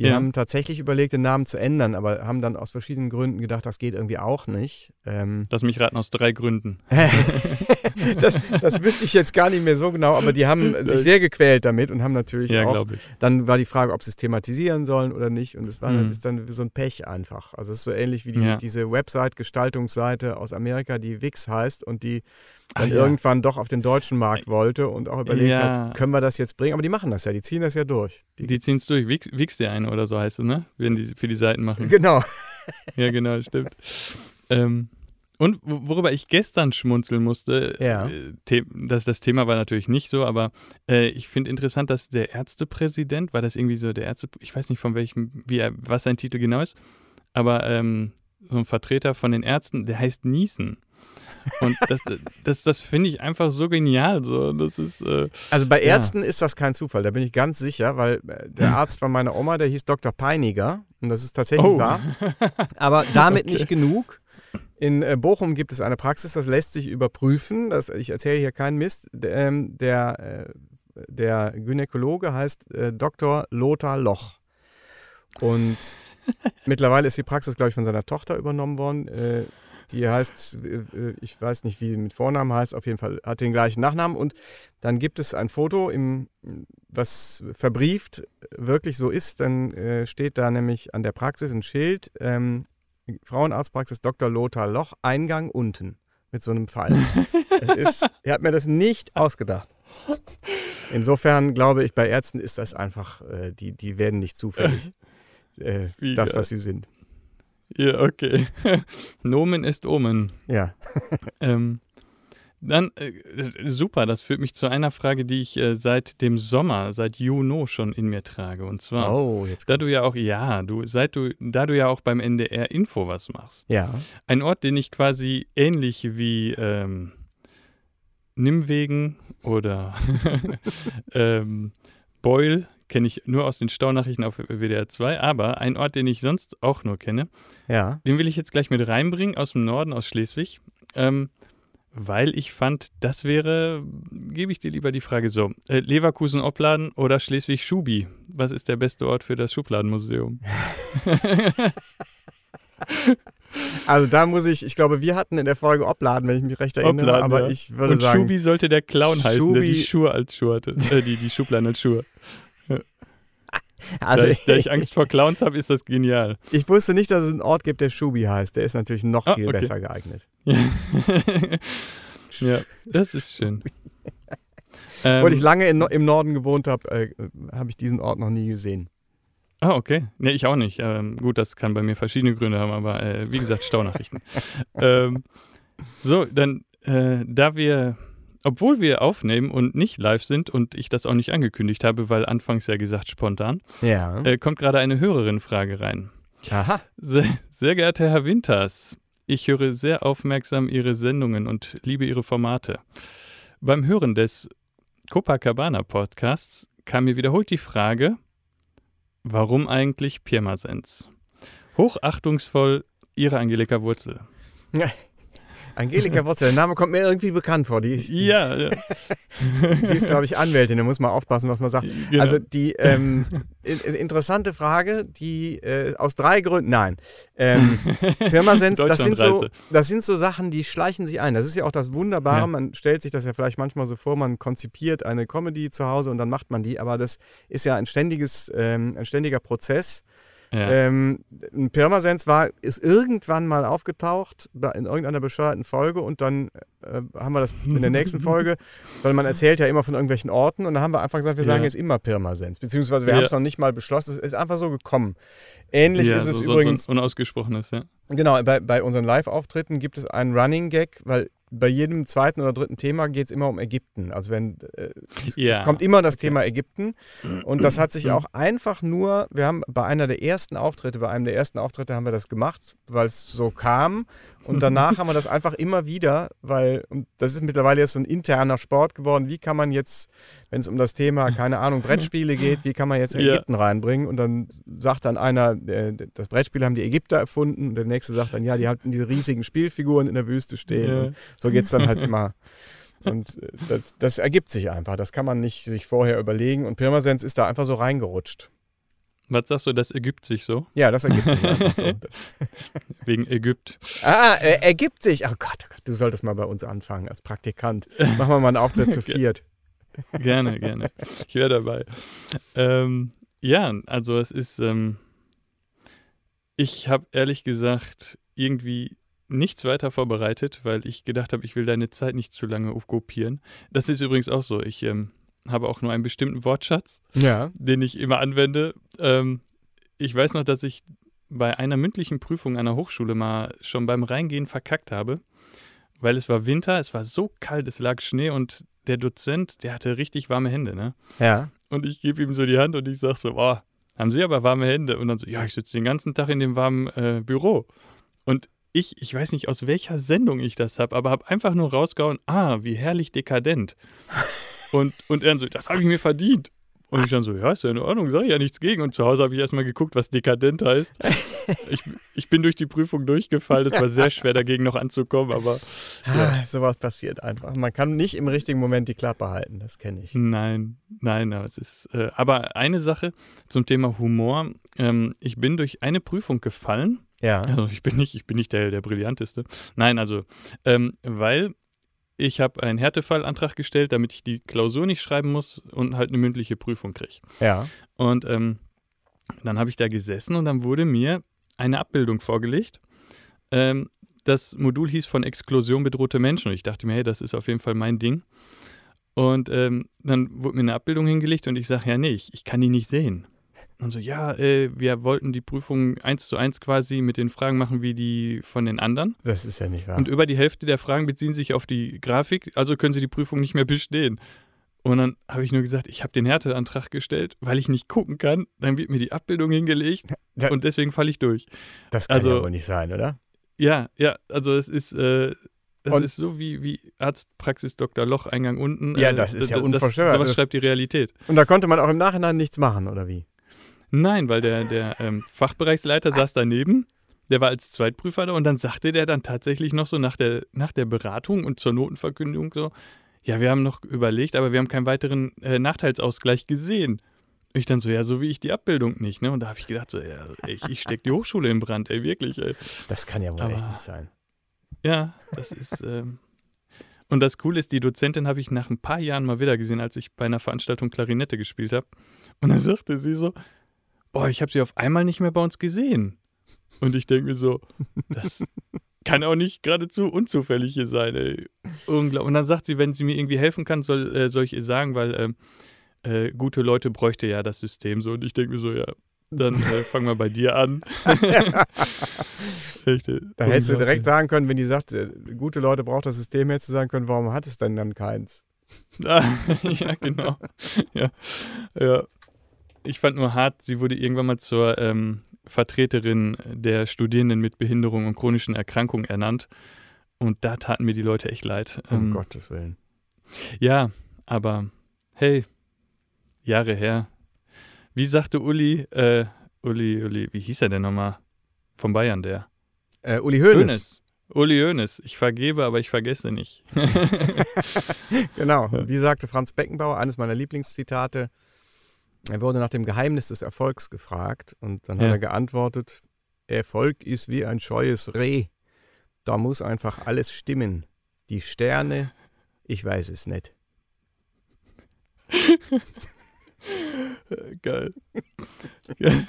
Die Ja. haben tatsächlich überlegt, den Namen zu ändern, aber haben dann aus verschiedenen Gründen gedacht, das geht irgendwie auch nicht. Ähm, (laughs) Lass mich raten, aus drei Gründen. (laughs) das, das wüsste ich jetzt gar nicht mehr so genau, aber die haben sich sehr gequält damit und haben natürlich Ja, auch. Dann war die Frage, ob sie es thematisieren sollen oder nicht. Und es war Mhm. ist dann so ein Pech einfach. Also es ist so ähnlich wie die, Ja. diese Website-Gestaltungsseite aus Amerika, die Wix heißt und die Ach dann ja. irgendwann doch auf den deutschen Markt wollte und auch überlegt Ja. hat, können wir das jetzt bringen? Aber die machen das ja, die ziehen das ja durch. Die ziehen es durch. Wix, Wix der eine oder so heißt es, ne? Wenn die für die Seiten machen. Genau. (laughs) Ja, genau, stimmt. Ähm, und worüber ich gestern schmunzeln musste, Ja. äh, das, das Thema war natürlich nicht so, aber äh, ich finde interessant, dass der Ärztepräsident, war das irgendwie so der Ärzte, ich weiß nicht von welchem, wie er, was sein Titel genau ist, aber ähm, so ein Vertreter von den Ärzten, der heißt Niesen. Und das, das, das finde ich einfach so genial. So. Das ist, äh, Also bei Ja. Ärzten ist das kein Zufall, da bin ich ganz sicher, weil äh, der (laughs) Arzt von meiner Oma, der hieß Dr. Peiniger und das ist tatsächlich Oh. wahr. (laughs) Aber damit Okay. nicht genug. In äh, Bochum gibt es eine Praxis, das lässt sich überprüfen. Das, ich erzähle hier keinen Mist. Ähm, der, äh, der Gynäkologe heißt Dr. Lothar Loch. Und (laughs) mittlerweile ist die Praxis, glaube ich, von seiner Tochter übernommen worden. Die heißt, äh, ich weiß nicht, wie sie mit Vornamen heißt, auf jeden Fall hat den gleichen Nachnamen. Und dann gibt es ein Foto, im, was verbrieft wirklich so ist. Dann äh, steht da nämlich an der Praxis ein Schild, ähm, Frauenarztpraxis Dr. Lothar Loch, Eingang unten mit so einem Pfeil. (laughs) ist, er hat mir das nicht ausgedacht. Insofern glaube ich, bei Ärzten ist das einfach, äh, die, die werden nicht zufällig (laughs) äh, das, was sie sind. Ja, okay. (laughs) Nomen ist Omen. Ja. (laughs) Ähm, dann, äh, super, das führt mich zu einer Frage, die ich äh, seit dem Sommer, seit Juno schon in mir trage. Und zwar, Oh, jetzt da du ja auch, ja, du, seit du, da du ja auch beim NDR Info was machst. Ja. Ein Ort, den ich quasi ähnlich wie ähm, Nimwegen oder (laughs) ähm, Beul kenne ich nur aus den Staunachrichten auf WDR 2, aber ein Ort, den ich sonst auch nur kenne, Ja. den will ich jetzt gleich mit reinbringen aus dem Norden, aus Schleswig, ähm, weil ich fand, das wäre, gebe ich dir lieber die Frage so, äh, Leverkusen Opladen oder Schleswig-Schubi? Was ist der beste Ort für das Schubladenmuseum? (laughs) Also da muss ich, ich glaube, wir hatten in der Folge Obladen, wenn ich mich recht erinnere, Opladen, aber ja. ich würde Und sagen, Schubi sollte der Clown heißen, der die Schuhe als Schuhe hatte, äh, die, die Schubladen als Schuhe. (laughs) also da, ich, da ich (laughs) Angst vor Clowns habe, ist das genial. ich wusste nicht, dass es einen Ort gibt, der Schubi heißt. Der ist natürlich noch Ah, viel okay. besser geeignet. (laughs) ja, das ist schön. Obwohl ich Ähm, lange in, im Norden gewohnt habe, äh, habe ich diesen Ort noch nie gesehen. Ah, okay. Nee, ich auch nicht. Ähm, gut, das kann bei mir verschiedene Gründe haben, aber äh, wie gesagt, Staunachrichten. ähm, so, dann, äh, da wir, obwohl wir aufnehmen und nicht live sind und ich das auch nicht angekündigt habe, weil anfangs ja gesagt spontan, Ja. äh, kommt gerade eine Hörerin-Frage rein. Aha. Sehr, sehr geehrter Herr Winters, ich höre sehr aufmerksam Ihre Sendungen und liebe Ihre Formate. Beim Hören des Copacabana Podcasts kam mir wiederholt die Frage, warum eigentlich Pirmasens? Hochachtungsvoll Ihre Angelika Wurzel. (laughs) Angelika (laughs) Wurzel, der Name kommt mir irgendwie bekannt vor. Die, die, Ja, ja. (laughs) sie ist, glaube ich, Anwältin, da muss man aufpassen, was man sagt. genau. Also die ähm, in, in- interessante Frage, die äh, aus drei Gründen, nein. Ähm, (laughs) Pirmasens, das sind, so, das sind so Sachen, die schleichen sich ein. Das ist ja auch das Wunderbare. Ja. Man stellt sich das ja vielleicht manchmal so vor, man konzipiert eine Comedy zu Hause und dann macht man die, aber das ist ja ein ständiges, ähm, ein ständiger Prozess. Ja. Ähm, ein Pirmasens war, ist irgendwann mal aufgetaucht in irgendeiner bescheuerten Folge und dann äh, haben wir das in der nächsten (laughs) Folge, weil man erzählt ja immer von irgendwelchen Orten und dann haben wir einfach gesagt, wir sagen Ja. jetzt immer Pirmasens, beziehungsweise wir haben es noch nicht mal beschlossen, es ist einfach so gekommen. Ähnlich ist es so, so, übrigens, So unausgesprochenes, ja. genau, bei, bei unseren Live-Auftritten gibt es einen Running Gag, weil bei jedem zweiten oder dritten Thema geht es immer um Ägypten. Also wenn äh, es, es kommt immer das okay. Thema Ägypten und das hat sich Mhm. auch einfach nur, wir haben bei einer der ersten Auftritte, bei einem der ersten Auftritte haben wir das gemacht, weil es so kam und danach haben wir das einfach immer wieder, weil und das ist mittlerweile jetzt so ein interner Sport geworden. Wie kann man jetzt, wenn es um das Thema, keine Ahnung, Brettspiele geht, wie kann man jetzt. Ägypten reinbringen? Und dann sagt dann einer, äh, das Brettspiel haben die Ägypter erfunden und der nächste sagt dann, ja, die hatten diese riesigen Spielfiguren in der Wüste stehen. Ja. So geht es dann halt (laughs) immer. Und äh, das, das ergibt sich einfach. Das kann man nicht sich vorher überlegen. Und Pirmasens ist da einfach so reingerutscht. Was sagst du, das ergibt sich so? Ja, das ergibt sich einfach so. (laughs) Wegen Ägypt. ah, äh, ergibt sich. Oh Gott, oh Gott, du solltest mal bei uns anfangen als Praktikant. Machen wir mal einen Auftritt zu (laughs) viert. Gerne, gerne. Ich wäre dabei. Ähm, ja, also es ist, ähm, ich habe ehrlich gesagt irgendwie nichts weiter vorbereitet, weil ich gedacht habe, ich will deine Zeit nicht zu lange aufkopieren. Das ist übrigens auch so. Ich ähm, habe auch nur einen bestimmten Wortschatz, Ja. den ich immer anwende. Ähm, ich weiß noch, dass ich bei einer mündlichen Prüfung einer Hochschule mal schon beim Reingehen verkackt habe, weil es war Winter, es war so kalt, es lag Schnee und der Dozent, der hatte richtig warme Hände, ne? Ja. Und ich gebe ihm so die Hand und ich sage so, boah, haben Sie aber warme Hände? Und dann so, ja, ich sitze den ganzen Tag in dem warmen äh, Büro. Und ich, ich weiß nicht, aus welcher Sendung ich das habe, aber habe einfach nur rausgehauen, ah, wie herrlich dekadent. (laughs) und, und er so, das habe ich mir verdient. Und ich dann so, ja, ist ja in Ordnung, sage ich ja nichts gegen. Und zu Hause habe ich erstmal geguckt, was dekadent heißt. (laughs) Ich, ich bin durch die Prüfung durchgefallen. Es war sehr schwer, dagegen noch anzukommen, aber. Ja. Ah, sowas passiert einfach. Man kann nicht im richtigen Moment die Klappe halten, das kenne ich. Nein, nein, aber es ist. Äh, aber eine Sache zum Thema Humor. Ähm, ich bin durch eine Prüfung gefallen. Ja. Also ich bin nicht, ich bin nicht der, der Brillanteste. Nein, also, ähm, weil ich habe einen Härtefallantrag gestellt, damit ich die Klausur nicht schreiben muss und halt eine mündliche Prüfung kriege. Ja. Und ähm, dann habe ich da gesessen und dann wurde mir eine Abbildung vorgelegt. Ähm, das Modul hieß von Exklusion bedrohte Menschen und ich dachte mir, hey, das ist auf jeden Fall mein Ding. Und ähm, dann wurde mir eine Abbildung hingelegt und ich sage, ja, nee, ich, ich kann die nicht sehen. Und so, ja, äh, wir wollten die Prüfung eins zu eins quasi mit den Fragen machen wie die von den anderen. Das ist ja nicht wahr. Und über die Hälfte der Fragen beziehen sich auf die Grafik, also können sie die Prüfung nicht mehr bestehen. Und dann habe ich nur gesagt, ich habe den Härteantrag gestellt, weil ich nicht gucken kann. Dann wird mir die Abbildung hingelegt da, und deswegen falle ich durch. Das kann also, ja wohl nicht sein, oder? Ja, ja, also es ist, äh, es und ist so wie, wie Arztpraxis Dr. Loch, Eingang unten. Ja, das ist äh, ja unvorstellbar. Sowas schreibt die Realität. Und da konnte man auch im Nachhinein nichts machen, oder wie? Nein, weil der, der ähm, Fachbereichsleiter saß daneben, der war als Zweitprüfer da und dann sagte der dann tatsächlich noch so nach der, nach der Beratung und zur Notenverkündung so, ja, wir haben noch überlegt, aber wir haben keinen weiteren äh, Nachteilsausgleich gesehen. Ich dann so, ja, so wie ich die Abbildung nicht, ne? Und da habe ich gedacht, so, ja, ich, ich stecke die Hochschule in Brand, ey, wirklich, ey. Das kann ja wohl aber, echt nicht sein. Ja, das ist, ähm, und das Coole ist, die Dozentin habe ich nach ein paar Jahren mal wieder gesehen, als ich bei einer Veranstaltung Klarinette gespielt habe. Und dann sagte sie so, boah, ich habe sie auf einmal nicht mehr bei uns gesehen. Und ich denke mir so, das (laughs) kann auch nicht geradezu unzufällig hier sein, ey. Unglaublich. Und dann sagt sie, wenn sie mir irgendwie helfen kann, soll, äh, soll ich ihr sagen, weil ähm, äh, gute Leute bräuchte ja das System so. Und ich denke mir so, ja, dann äh, fangen wir bei dir an. (laughs) Äh, da hättest du direkt sagen können, wenn die sagt, äh, gute Leute braucht das System, hättest du sagen können, warum hat es denn dann keins? (laughs) ja, genau. Ja, ja ich fand nur hart, sie wurde irgendwann mal zur ähm, Vertreterin der Studierenden mit Behinderung und chronischen Erkrankungen ernannt. Und da taten mir die Leute echt leid. Um ähm, Gottes Willen. Ja, aber hey, Jahre her. Wie sagte Uli, äh, Uli, Uli, wie hieß er denn nochmal? Von Bayern, der. Äh, Uli Hoeneß. Hoeneß. Uli Hoeneß. Ich vergebe, aber ich vergesse nicht. (laughs) (laughs) genau. Wie sagte Franz Beckenbauer, eines meiner Lieblingszitate, er wurde nach dem Geheimnis des Erfolgs gefragt und dann ja. hat er geantwortet, Erfolg ist wie ein scheues Reh. Da muss einfach alles stimmen. Die Sterne, ich weiß es nicht. (laughs) Geil. (laughs)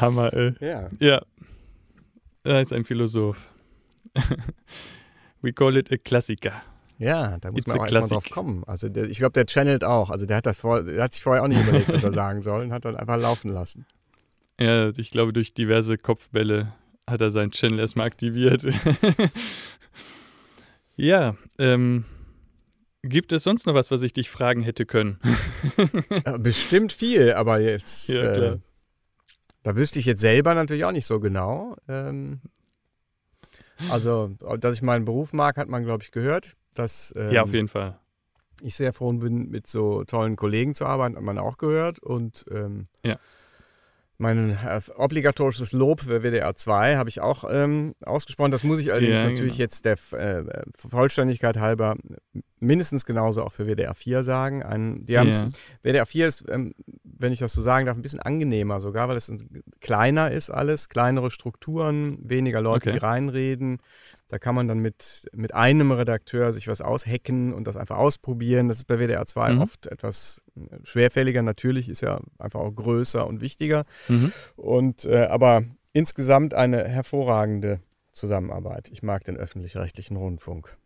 Hammer, ey. Ja. Ja. Er ist ein Philosoph. (laughs) We call it a Klassiker. Ja, da muss It's man auch erstmal drauf kommen. Also der, ich glaube, der channelt auch. Also der hat das vor, der hat sich vorher auch nicht überlegt, was er sagen soll und hat dann einfach laufen lassen. Ja, ich glaube, durch diverse Kopfbälle hat er seinen Channel erstmal aktiviert. (laughs) ja, ähm, gibt es sonst noch was, was ich dich fragen hätte können? (laughs) ja, bestimmt viel, aber jetzt. Ja, äh, da wüsste ich jetzt selber natürlich auch nicht so genau. Ähm, also, dass ich meinen Beruf mag, hat man, glaube ich, gehört. Dass, ähm, ja, auf jeden Fall. Ich sehr froh bin, mit so tollen Kollegen zu arbeiten, hat man auch gehört. Und ähm, ja. Mein äh, obligatorisches Lob für WDR 2 habe ich auch ähm, ausgesprochen. Das muss ich allerdings ja, natürlich genau. jetzt der äh, Vollständigkeit halber mindestens genauso auch für WDR 4 sagen. Ein, die ja. WDR 4 ist, ähm, wenn ich das so sagen darf, ein bisschen angenehmer sogar, weil es kleiner ist alles, kleinere Strukturen, weniger Leute, okay. die reinreden. Da kann man dann mit, mit einem Redakteur sich was aushacken und das einfach ausprobieren. Das ist bei WDR 2 mhm. oft etwas äh, schwerfälliger. Natürlich ist ja einfach auch größer und wichtiger. Mhm. Und äh, aber insgesamt eine hervorragende Zusammenarbeit. Ich mag den öffentlich-rechtlichen Rundfunk.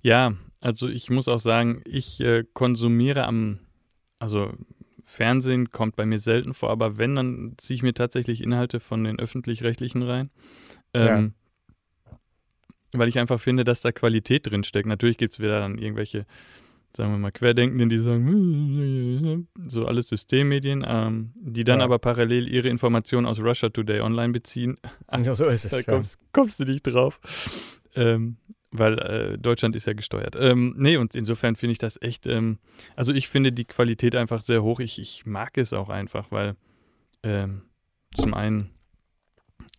Ja, also ich muss auch sagen, ich äh, konsumiere am, also Fernsehen kommt bei mir selten vor, aber wenn, dann ziehe ich mir tatsächlich Inhalte von den öffentlich-rechtlichen rein. Ähm, Weil ich einfach finde, dass da Qualität drin steckt. Natürlich gibt es wieder dann irgendwelche, sagen wir mal, Querdenkenden, die sagen, (laughs) so alles Systemmedien, ähm, die dann Ja. aber parallel ihre Informationen aus Russia Today online beziehen. Ja, so ist es. Da ja. kommst, kommst du nicht drauf. Ähm, weil äh, Deutschland ist ja gesteuert. Ähm, nee, und insofern finde ich das echt, ähm, also ich finde die Qualität einfach sehr hoch. Ich, ich mag es auch einfach, weil ähm, zum einen,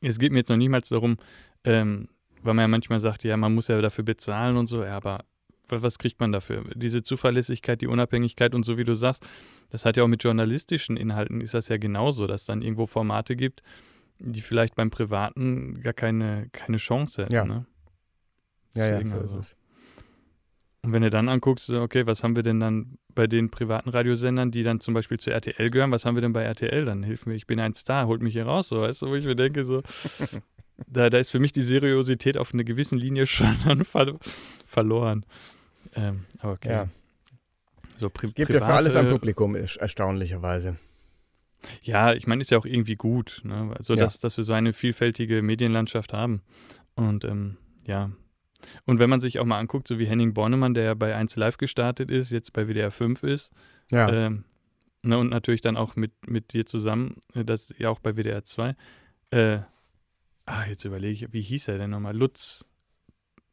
es geht mir jetzt noch niemals darum, ähm, weil man ja manchmal sagt, ja, man muss ja dafür bezahlen und so, ja, aber wa- was kriegt man dafür? Diese Zuverlässigkeit, die Unabhängigkeit und so wie du sagst, das hat ja auch mit journalistischen Inhalten, ist das ja genauso, dass dann irgendwo Formate gibt, die vielleicht beim Privaten gar keine, keine Chance hätten. Ja. Ne? Ja, ja, so ist also. es. Und wenn du dann anguckst, okay, was haben wir denn dann bei den privaten Radiosendern, die dann zum Beispiel zu RTL gehören, was haben wir denn bei RTL? Dann hilf mir, ich bin ein Star, holt mich hier raus, so, weißt du, wo ich mir denke, so, (laughs) da, da ist für mich die Seriosität auf einer gewissen Linie (laughs) schon dann ver verloren. Ähm, aber okay. Ja. So Es gibt ja für alles private- Publikum, erst- erstaunlicherweise. Ja, ich meine, ist ja auch irgendwie gut, ne? so Ja. dass, dass wir so eine vielfältige Medienlandschaft haben. Und ähm, ja. Und wenn man sich auch mal anguckt, so wie Henning Bornemann, der ja bei 1 Live gestartet ist, jetzt bei WDR 5 ist, Ja, ähm, ne, und natürlich dann auch mit, mit dir zusammen, äh, das ja auch bei WDR 2. Äh, ah, jetzt überlege ich, wie hieß er denn nochmal? Lutz.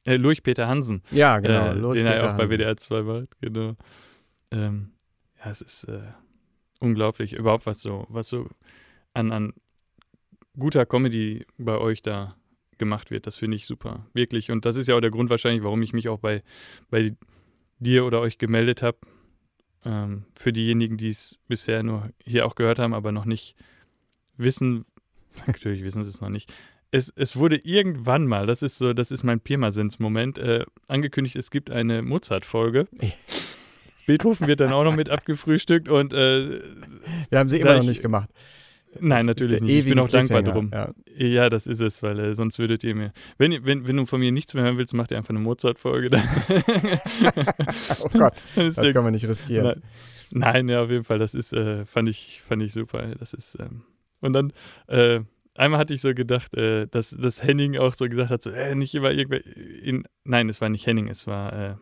Äh, Lurch Peter Hansen, ja genau. äh, Lurch den er Peter auch bei Hansen. WDR 2 macht, genau. Ähm, ja, es ist äh, unglaublich, überhaupt was so, was so an, an guter Comedy bei euch da gemacht wird. Das finde ich super, wirklich. Und das ist ja auch der Grund wahrscheinlich, warum ich mich auch bei, bei dir oder euch gemeldet habe. Ähm, für diejenigen, die es bisher nur hier auch gehört haben, aber noch nicht wissen, (laughs) natürlich wissen sie es noch nicht. Es, es wurde irgendwann mal, das ist so, das ist mein Pirmasens-Moment, äh, angekündigt, es gibt eine Mozart-Folge. (laughs) Beethoven wird dann auch noch mit abgefrühstückt und äh, Wir haben sie immer noch ich- nicht gemacht. Nein, Das natürlich nicht. Ich bin auch dankbar drum. Ja. Ja, das ist es, weil äh, sonst würdet ihr mir. Wenn, wenn, wenn du von mir nichts mehr hören willst, macht ihr einfach eine Mozart-Folge. (laughs) (laughs) Oh Gott, das der, können wir nicht riskieren. nein, ja, auf jeden Fall. Das ist, äh, fand, ich, fand ich super. Das ist, ähm, und dann, äh, einmal hatte ich so gedacht, äh, dass, dass Henning auch so gesagt hat: so, äh, nicht immer irgendwer. In, nein, es war nicht Henning, es war äh,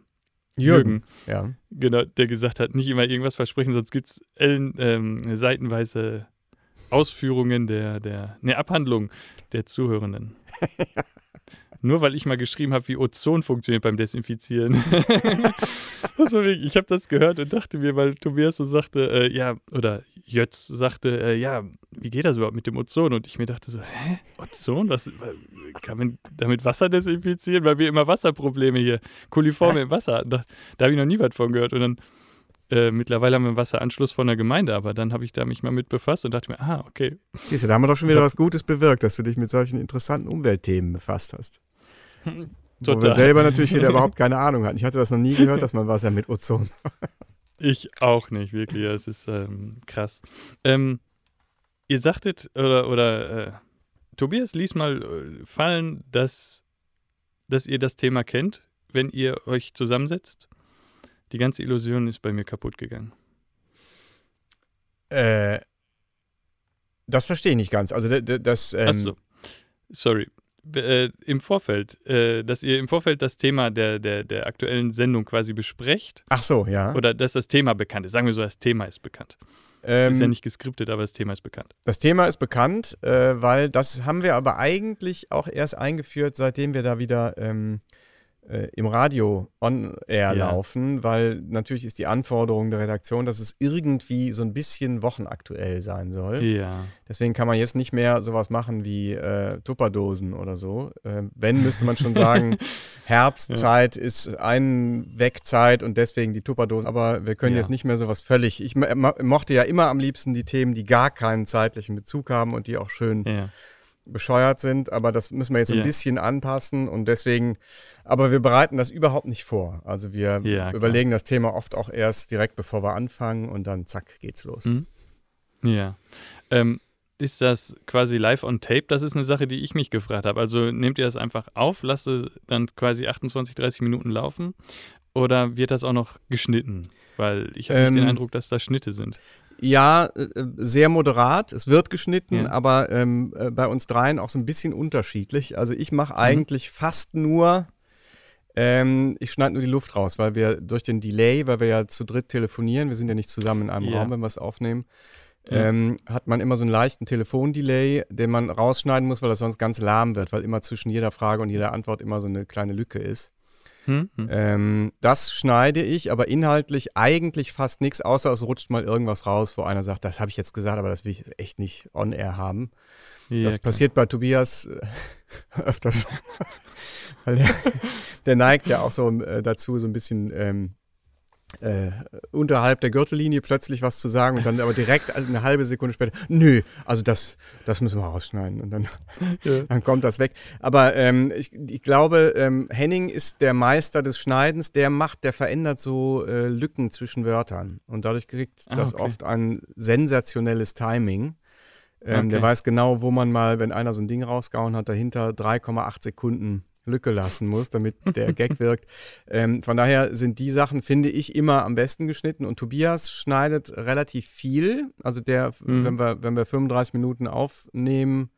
Jürgen. Ja. Genau, der gesagt hat, nicht immer irgendwas versprechen, sonst gibt es ähm, seitenweise Ausführungen der, der, ne, Abhandlung der Zuhörenden. (laughs) Nur weil ich mal geschrieben habe, wie Ozon funktioniert beim Desinfizieren. (laughs) wirklich, ich habe das gehört und dachte mir, weil Tobias so sagte, äh, ja, oder Jötz sagte, äh, ja, wie geht das überhaupt mit dem Ozon? Und ich mir dachte so, hä, Ozon? Was, kann man damit Wasser desinfizieren? Weil wir immer Wasserprobleme hier, Koliforme im Wasser hatten. Da, da habe ich noch nie was von gehört. Und dann äh, mittlerweile haben wir einen Wasseranschluss von der Gemeinde, aber dann habe ich da mich mal mit befasst und dachte mir, ah, okay. Siehst du, da haben wir doch schon wieder was Gutes bewirkt, dass du dich mit solchen interessanten Umweltthemen befasst hast. (laughs) Wo wir Total. selber natürlich wieder überhaupt (laughs) keine Ahnung hatten. Ich hatte das noch nie gehört, dass man Wasser mit Ozon. Ich auch nicht, wirklich. Es ist ähm, krass. Ähm, ihr sagtet, oder, oder äh, Tobias ließ mal äh, fallen, dass, dass ihr das Thema kennt, wenn ihr euch zusammensetzt. Die ganze Illusion ist bei mir kaputt gegangen. Äh, das verstehe ich nicht ganz. Also das. Ähm, Achso. Sorry. B- Äh, Im Vorfeld, äh, dass ihr im Vorfeld das Thema der, der, der aktuellen Sendung quasi besprecht Ach so, ja. oder dass das Thema bekannt ist. Sagen wir so, das Thema ist bekannt. Es Ähm, ist ja nicht geskriptet, aber das Thema ist bekannt. Das Thema ist bekannt, äh, weil das haben wir aber eigentlich auch erst eingeführt, seitdem wir da wieder ähm, äh, im Radio on air Ja. laufen, weil natürlich ist die Anforderung der Redaktion, dass es irgendwie so ein bisschen wochenaktuell sein soll. Ja. Deswegen kann man jetzt nicht mehr sowas machen wie äh, Tupperdosen oder so. Ähm, wenn, müsste man schon sagen, (laughs) Herbstzeit ist Einwegzeit und deswegen die Tupperdosen. Aber wir können Ja. jetzt nicht mehr sowas völlig. Ich mo- mo- mochte ja immer am liebsten die Themen, die gar keinen zeitlichen Bezug haben und die auch schön Ja. Bescheuert sind. Aber das müssen wir jetzt Ja. ein bisschen anpassen und deswegen, aber wir bereiten das überhaupt nicht vor. Also wir Ja, klar. überlegen das Thema oft auch erst direkt bevor wir anfangen und dann zack geht's los. Mhm. Ja. Ähm, ist das quasi live on tape? Das ist eine Sache, die ich mich gefragt habe. Also nehmt ihr das einfach auf, lasst es dann quasi 28, 30 Minuten laufen oder wird das auch noch geschnitten? Weil ich habe ähm, den Eindruck, dass da Schnitte sind. Ja, äh, sehr moderat. Es wird geschnitten, ja. aber ähm, äh, bei uns dreien auch so ein bisschen unterschiedlich. Also ich mache mhm. eigentlich fast nur, ähm, ich schneide nur die Luft raus, weil wir durch den Delay, weil wir ja zu dritt telefonieren, wir sind ja nicht zusammen in einem ja. Raum, wenn wir es aufnehmen, ja. ähm, hat man immer so einen leichten Telefondelay, den man rausschneiden muss, weil das sonst ganz lahm wird, weil immer zwischen jeder Frage und jeder Antwort immer so eine kleine Lücke ist. Hm, hm. Ähm, das schneide ich, aber inhaltlich eigentlich fast nichts, außer es rutscht mal irgendwas raus, wo einer sagt, das habe ich jetzt gesagt, aber das will ich jetzt echt nicht on air haben. Ja, das klar. passiert bei Tobias äh, (laughs) öfter schon. (laughs) Weil der, der, neigt ja auch so äh, dazu, so ein bisschen ähm, äh, unterhalb der Gürtellinie plötzlich was zu sagen und dann aber direkt eine halbe Sekunde später, nö, also das, das müssen wir rausschneiden und dann, (laughs) ja. dann kommt das weg. Aber ähm, ich, ich, glaube, ähm, Henning ist der Meister des Schneidens, der macht, der verändert so äh, Lücken zwischen Wörtern und dadurch kriegt ah, das okay. oft ein sensationelles Timing. Ähm, okay. Der weiß genau, wo man mal, wenn einer so ein Ding rausgehauen hat, dahinter 3,8 Sekunden Lücke lassen muss, damit der Gag wirkt. Ähm, von daher sind die Sachen, finde ich, immer am besten geschnitten. Und Tobias schneidet relativ viel. Also der, mhm. wenn, wir, wenn wir 35 Minuten aufnehmen,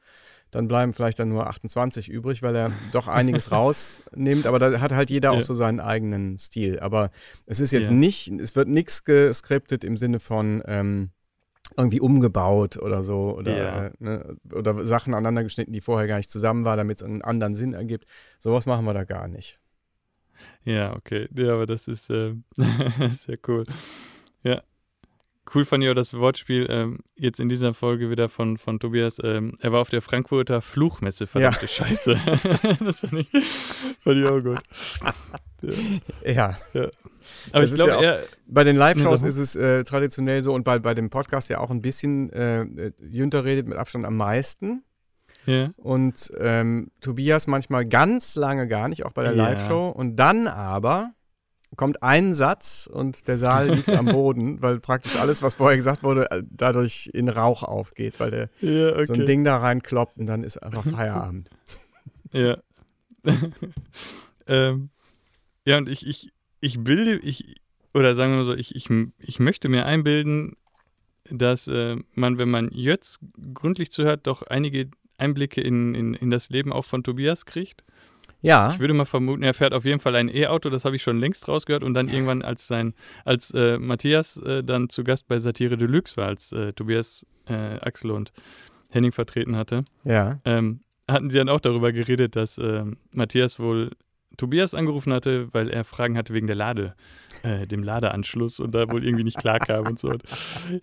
dann bleiben vielleicht dann nur 28 übrig, weil er doch einiges (laughs) rausnimmt. Aber da hat halt jeder ja. auch so seinen eigenen Stil. Aber es ist jetzt ja. nicht, es wird nichts geskriptet im Sinne von, ähm, irgendwie umgebaut oder so oder, ja. ne, oder Sachen aneinander geschnitten, die vorher gar nicht zusammen waren, damit es einen anderen Sinn ergibt. Sowas machen wir da gar nicht. Ja, okay. Ja, aber das ist äh, (laughs) sehr cool. Ja. Cool fand ich auch das Wortspiel ähm, jetzt in dieser Folge wieder von, von Tobias. Ähm, er war auf der Frankfurter Fluchmesse, verdammte ja. Scheiße. (laughs) das fand ich, fand ich auch gut. Ja. ja. ja. Aber das ich glaube, ja bei den Live-Shows ist es äh, traditionell so und bei, bei dem Podcast ja auch ein bisschen, äh, Jünter redet mit Abstand am meisten. Ja. Und ähm, Tobias manchmal ganz lange gar nicht, auch bei der ja. Live-Show. Und dann aber kommt ein Satz und der Saal liegt am (laughs) Boden, weil praktisch alles, was vorher gesagt wurde, äh, dadurch in Rauch aufgeht, weil der ja, okay. so ein Ding da reinkloppt und dann ist einfach (laughs) Feierabend. Ja. (laughs) ähm, ja, und ich, ich, ich bilde, ich, oder sagen wir mal so, ich, ich, ich möchte mir einbilden, dass äh, man, wenn man jetzt gründlich zuhört, doch einige Einblicke in, in, in das Leben auch von Tobias kriegt. Ja. Ich würde mal vermuten, er fährt auf jeden Fall ein E-Auto, das habe ich schon längst rausgehört. Und dann irgendwann, als sein, als äh, Matthias äh, dann zu Gast bei Satire Deluxe war, als äh, Tobias äh, Axel und Henning vertreten hatte, ja. ähm, hatten sie dann auch darüber geredet, dass äh, Matthias wohl Tobias angerufen hatte, weil er Fragen hatte wegen der Lade, äh, dem Ladeanschluss und da wohl irgendwie nicht klar kam und so.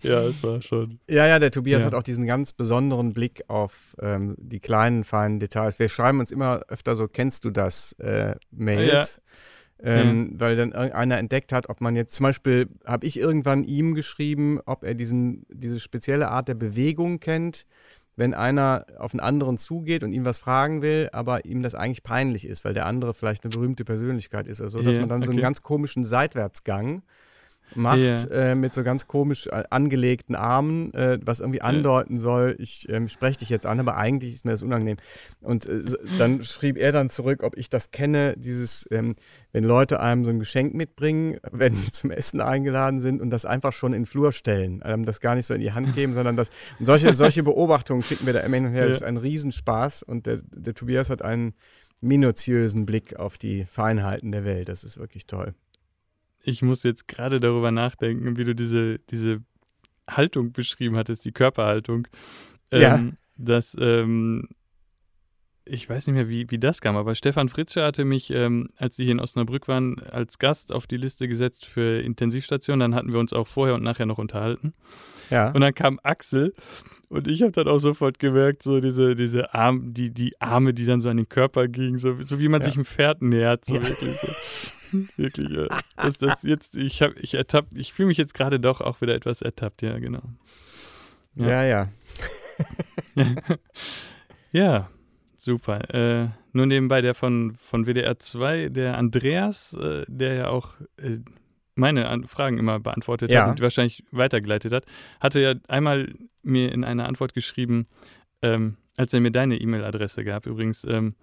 Ja, es war schon. Ja, ja, der Tobias ja. hat auch diesen ganz besonderen Blick auf ähm, die kleinen, feinen Details. Wir schreiben uns immer öfter so, kennst du das, äh, Mails. Ja. Ähm, ja. Weil dann einer entdeckt hat, ob man jetzt, zum Beispiel habe ich irgendwann ihm geschrieben, ob er diesen, diese spezielle Art der Bewegung kennt, wenn einer auf einen anderen zugeht und ihm was fragen will, aber ihm das eigentlich peinlich ist, weil der andere vielleicht eine berühmte Persönlichkeit ist. Also, dass yeah, man dann okay. so einen ganz komischen Seitwärtsgang macht yeah. äh, mit so ganz komisch äh, angelegten Armen, äh, was irgendwie andeuten soll, ich ähm, spreche dich jetzt an, aber eigentlich ist mir das unangenehm. Und äh, dann schrieb er dann zurück, ob ich das kenne, dieses, ähm, wenn Leute einem so ein Geschenk mitbringen, wenn sie zum Essen eingeladen sind und das einfach schon in den Flur stellen, ähm, das gar nicht so in die Hand (laughs) geben, sondern das, solche, solche Beobachtungen schicken wir da immer hin und her, das ist ein Riesenspaß und der, der Tobias hat einen minutiösen Blick auf die Feinheiten der Welt, das ist wirklich toll ich muss jetzt gerade darüber nachdenken, wie du diese, diese Haltung beschrieben hattest, die Körperhaltung. Ähm, ja. Dass, ähm, ich weiß nicht mehr, wie, wie das kam, aber Stefan Fritzsche hatte mich, ähm, als sie hier in Osnabrück waren, als Gast auf die Liste gesetzt für Intensivstation. Dann hatten wir uns auch vorher und nachher noch unterhalten. Ja. Und dann kam Axel und ich habe dann auch sofort gemerkt, so diese, diese Arme, die, die Arme, die dann so an den Körper gingen, so, so wie man ja. sich einem Pferd nähert. So ja. wirklich so. (laughs) (laughs) Wirklich, ja. Das, das jetzt, ich habe, ich ertappt, ich fühle mich jetzt gerade doch auch wieder etwas ertappt, ja, genau. Ja, ja. Ja, (laughs) ja super. Äh, nur nebenbei der von, von WDR 2, der Andreas, äh, der ja auch äh, meine An Fragen immer beantwortet ja. hat und wahrscheinlich weitergeleitet hat, hatte ja einmal mir in einer Antwort geschrieben, ähm, als er mir deine E-Mail-Adresse gab, übrigens, ähm,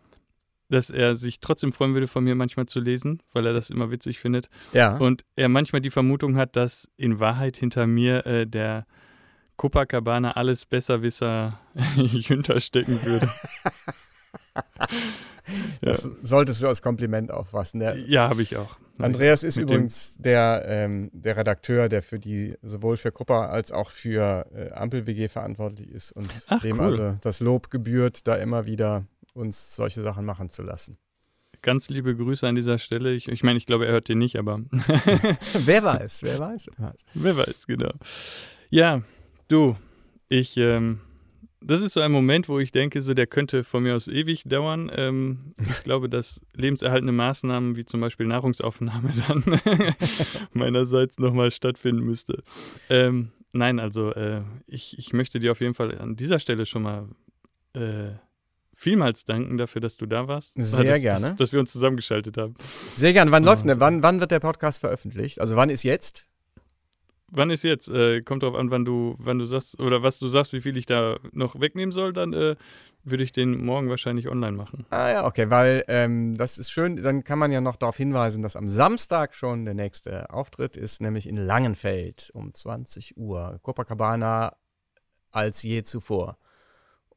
dass er sich trotzdem freuen würde, von mir manchmal zu lesen, weil er das immer witzig findet. Ja. Und er manchmal die Vermutung hat, dass in Wahrheit hinter mir äh, der Copacabana alles Besserwisser (laughs) Jünter stecken würde. (laughs) Das solltest du als Kompliment auffassen. Der Ja, habe ich auch. Andreas ist Mit übrigens der, ähm, der Redakteur, der für die sowohl für Kuppa als auch für äh, Ampel WG verantwortlich ist und Ach, dem cool. also das Lob gebührt, da immer wieder uns solche Sachen machen zu lassen. Ganz liebe Grüße an dieser Stelle. Ich, ich meine, ich glaube, er hört den nicht, aber (laughs) wer weiß, wer weiß, wer weiß. wer weiß, genau. Ja, du, ich, ähm, das ist so ein Moment, wo ich denke, so der könnte von mir aus ewig dauern. Ähm, ich glaube, dass lebenserhaltende Maßnahmen wie zum Beispiel Nahrungsaufnahme (laughs) dann (laughs) meinerseits nochmal stattfinden müsste. Ähm, nein, also äh, ich, ich möchte dir auf jeden Fall an dieser Stelle schon mal äh, vielmals danken dafür, dass du da warst. Sehr dass, gerne. Dass, dass wir uns zusammengeschaltet haben. Sehr gern. Wann Oh, läuft denn, super. wann, wann wird der Podcast veröffentlicht? Also wann ist jetzt? Wann ist jetzt? Äh, kommt drauf an, wann du, wann du sagst, oder was du sagst, wie viel ich da noch wegnehmen soll, dann äh, würde ich den morgen wahrscheinlich online machen. Ah ja, okay, weil ähm, das ist schön, dann kann man ja noch darauf hinweisen, dass am Samstag schon der nächste Auftritt ist, nämlich in Langenfeld um 20 Uhr. Copacabana als je zuvor.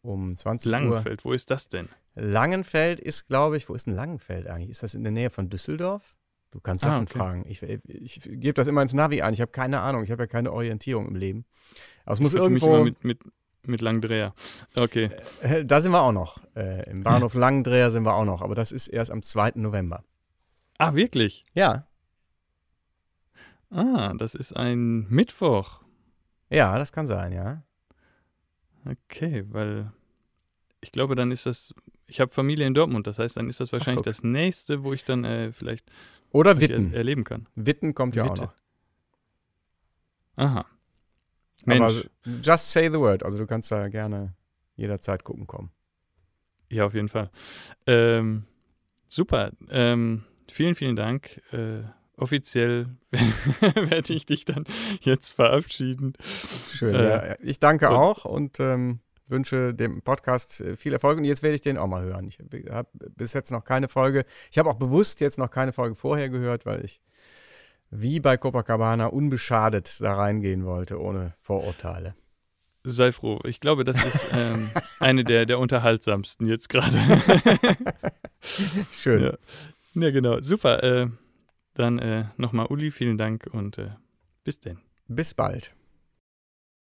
Um 20 Uhr. Langenfeld, wo ist das denn? Langenfeld ist, glaube ich, wo ist denn Langenfeld eigentlich? Ist das in der Nähe von Düsseldorf? Du kannst Ah, Sachen okay. fragen. Ich, ich, gebe das immer ins Navi ein. Ich habe keine Ahnung. Ich habe ja keine Orientierung im Leben. Aber es muss Ich vertue mich irgendwo. immer mit, mit, mit Langdreher. Okay. Äh, Da sind wir auch noch. Äh, Im Bahnhof Langendreher sind wir auch noch. Aber das ist erst am 2. November. Ah, wirklich? Ja, Ah, das ist ein Mittwoch. ja, das kann sein, ja. Okay, weil ich glaube, dann ist das. Ich habe Familie in Dortmund, das heißt, dann ist das wahrscheinlich guck. das nächste, wo ich dann äh, vielleicht Oder ich er, Witten. erleben kann. Witten kommt ja auch Witte. noch. Aha. Aber Mensch, just say the word. Also du kannst da gerne jederzeit gucken kommen. Ja, auf jeden Fall. Ähm, super. Ähm, vielen, vielen Dank. Äh, offiziell (laughs) werde ich dich dann jetzt verabschieden. Schön. Äh, ja. Ich danke und- auch und ähm, wünsche dem Podcast äh, viel Erfolg. Und jetzt werde ich den auch mal hören. Ich habe bis jetzt noch keine Folge. Ich habe auch bewusst jetzt noch keine Folge vorher gehört, weil ich wie bei Copacabana unbeschadet da reingehen wollte, ohne Vorurteile. Sei froh. Ich glaube, das ist ähm, (laughs) eine der, der unterhaltsamsten jetzt gerade. (laughs) Schön. ja. ja, genau. Super. Äh, dann äh, nochmal Uli, vielen Dank und äh, bis denn. Bis bald.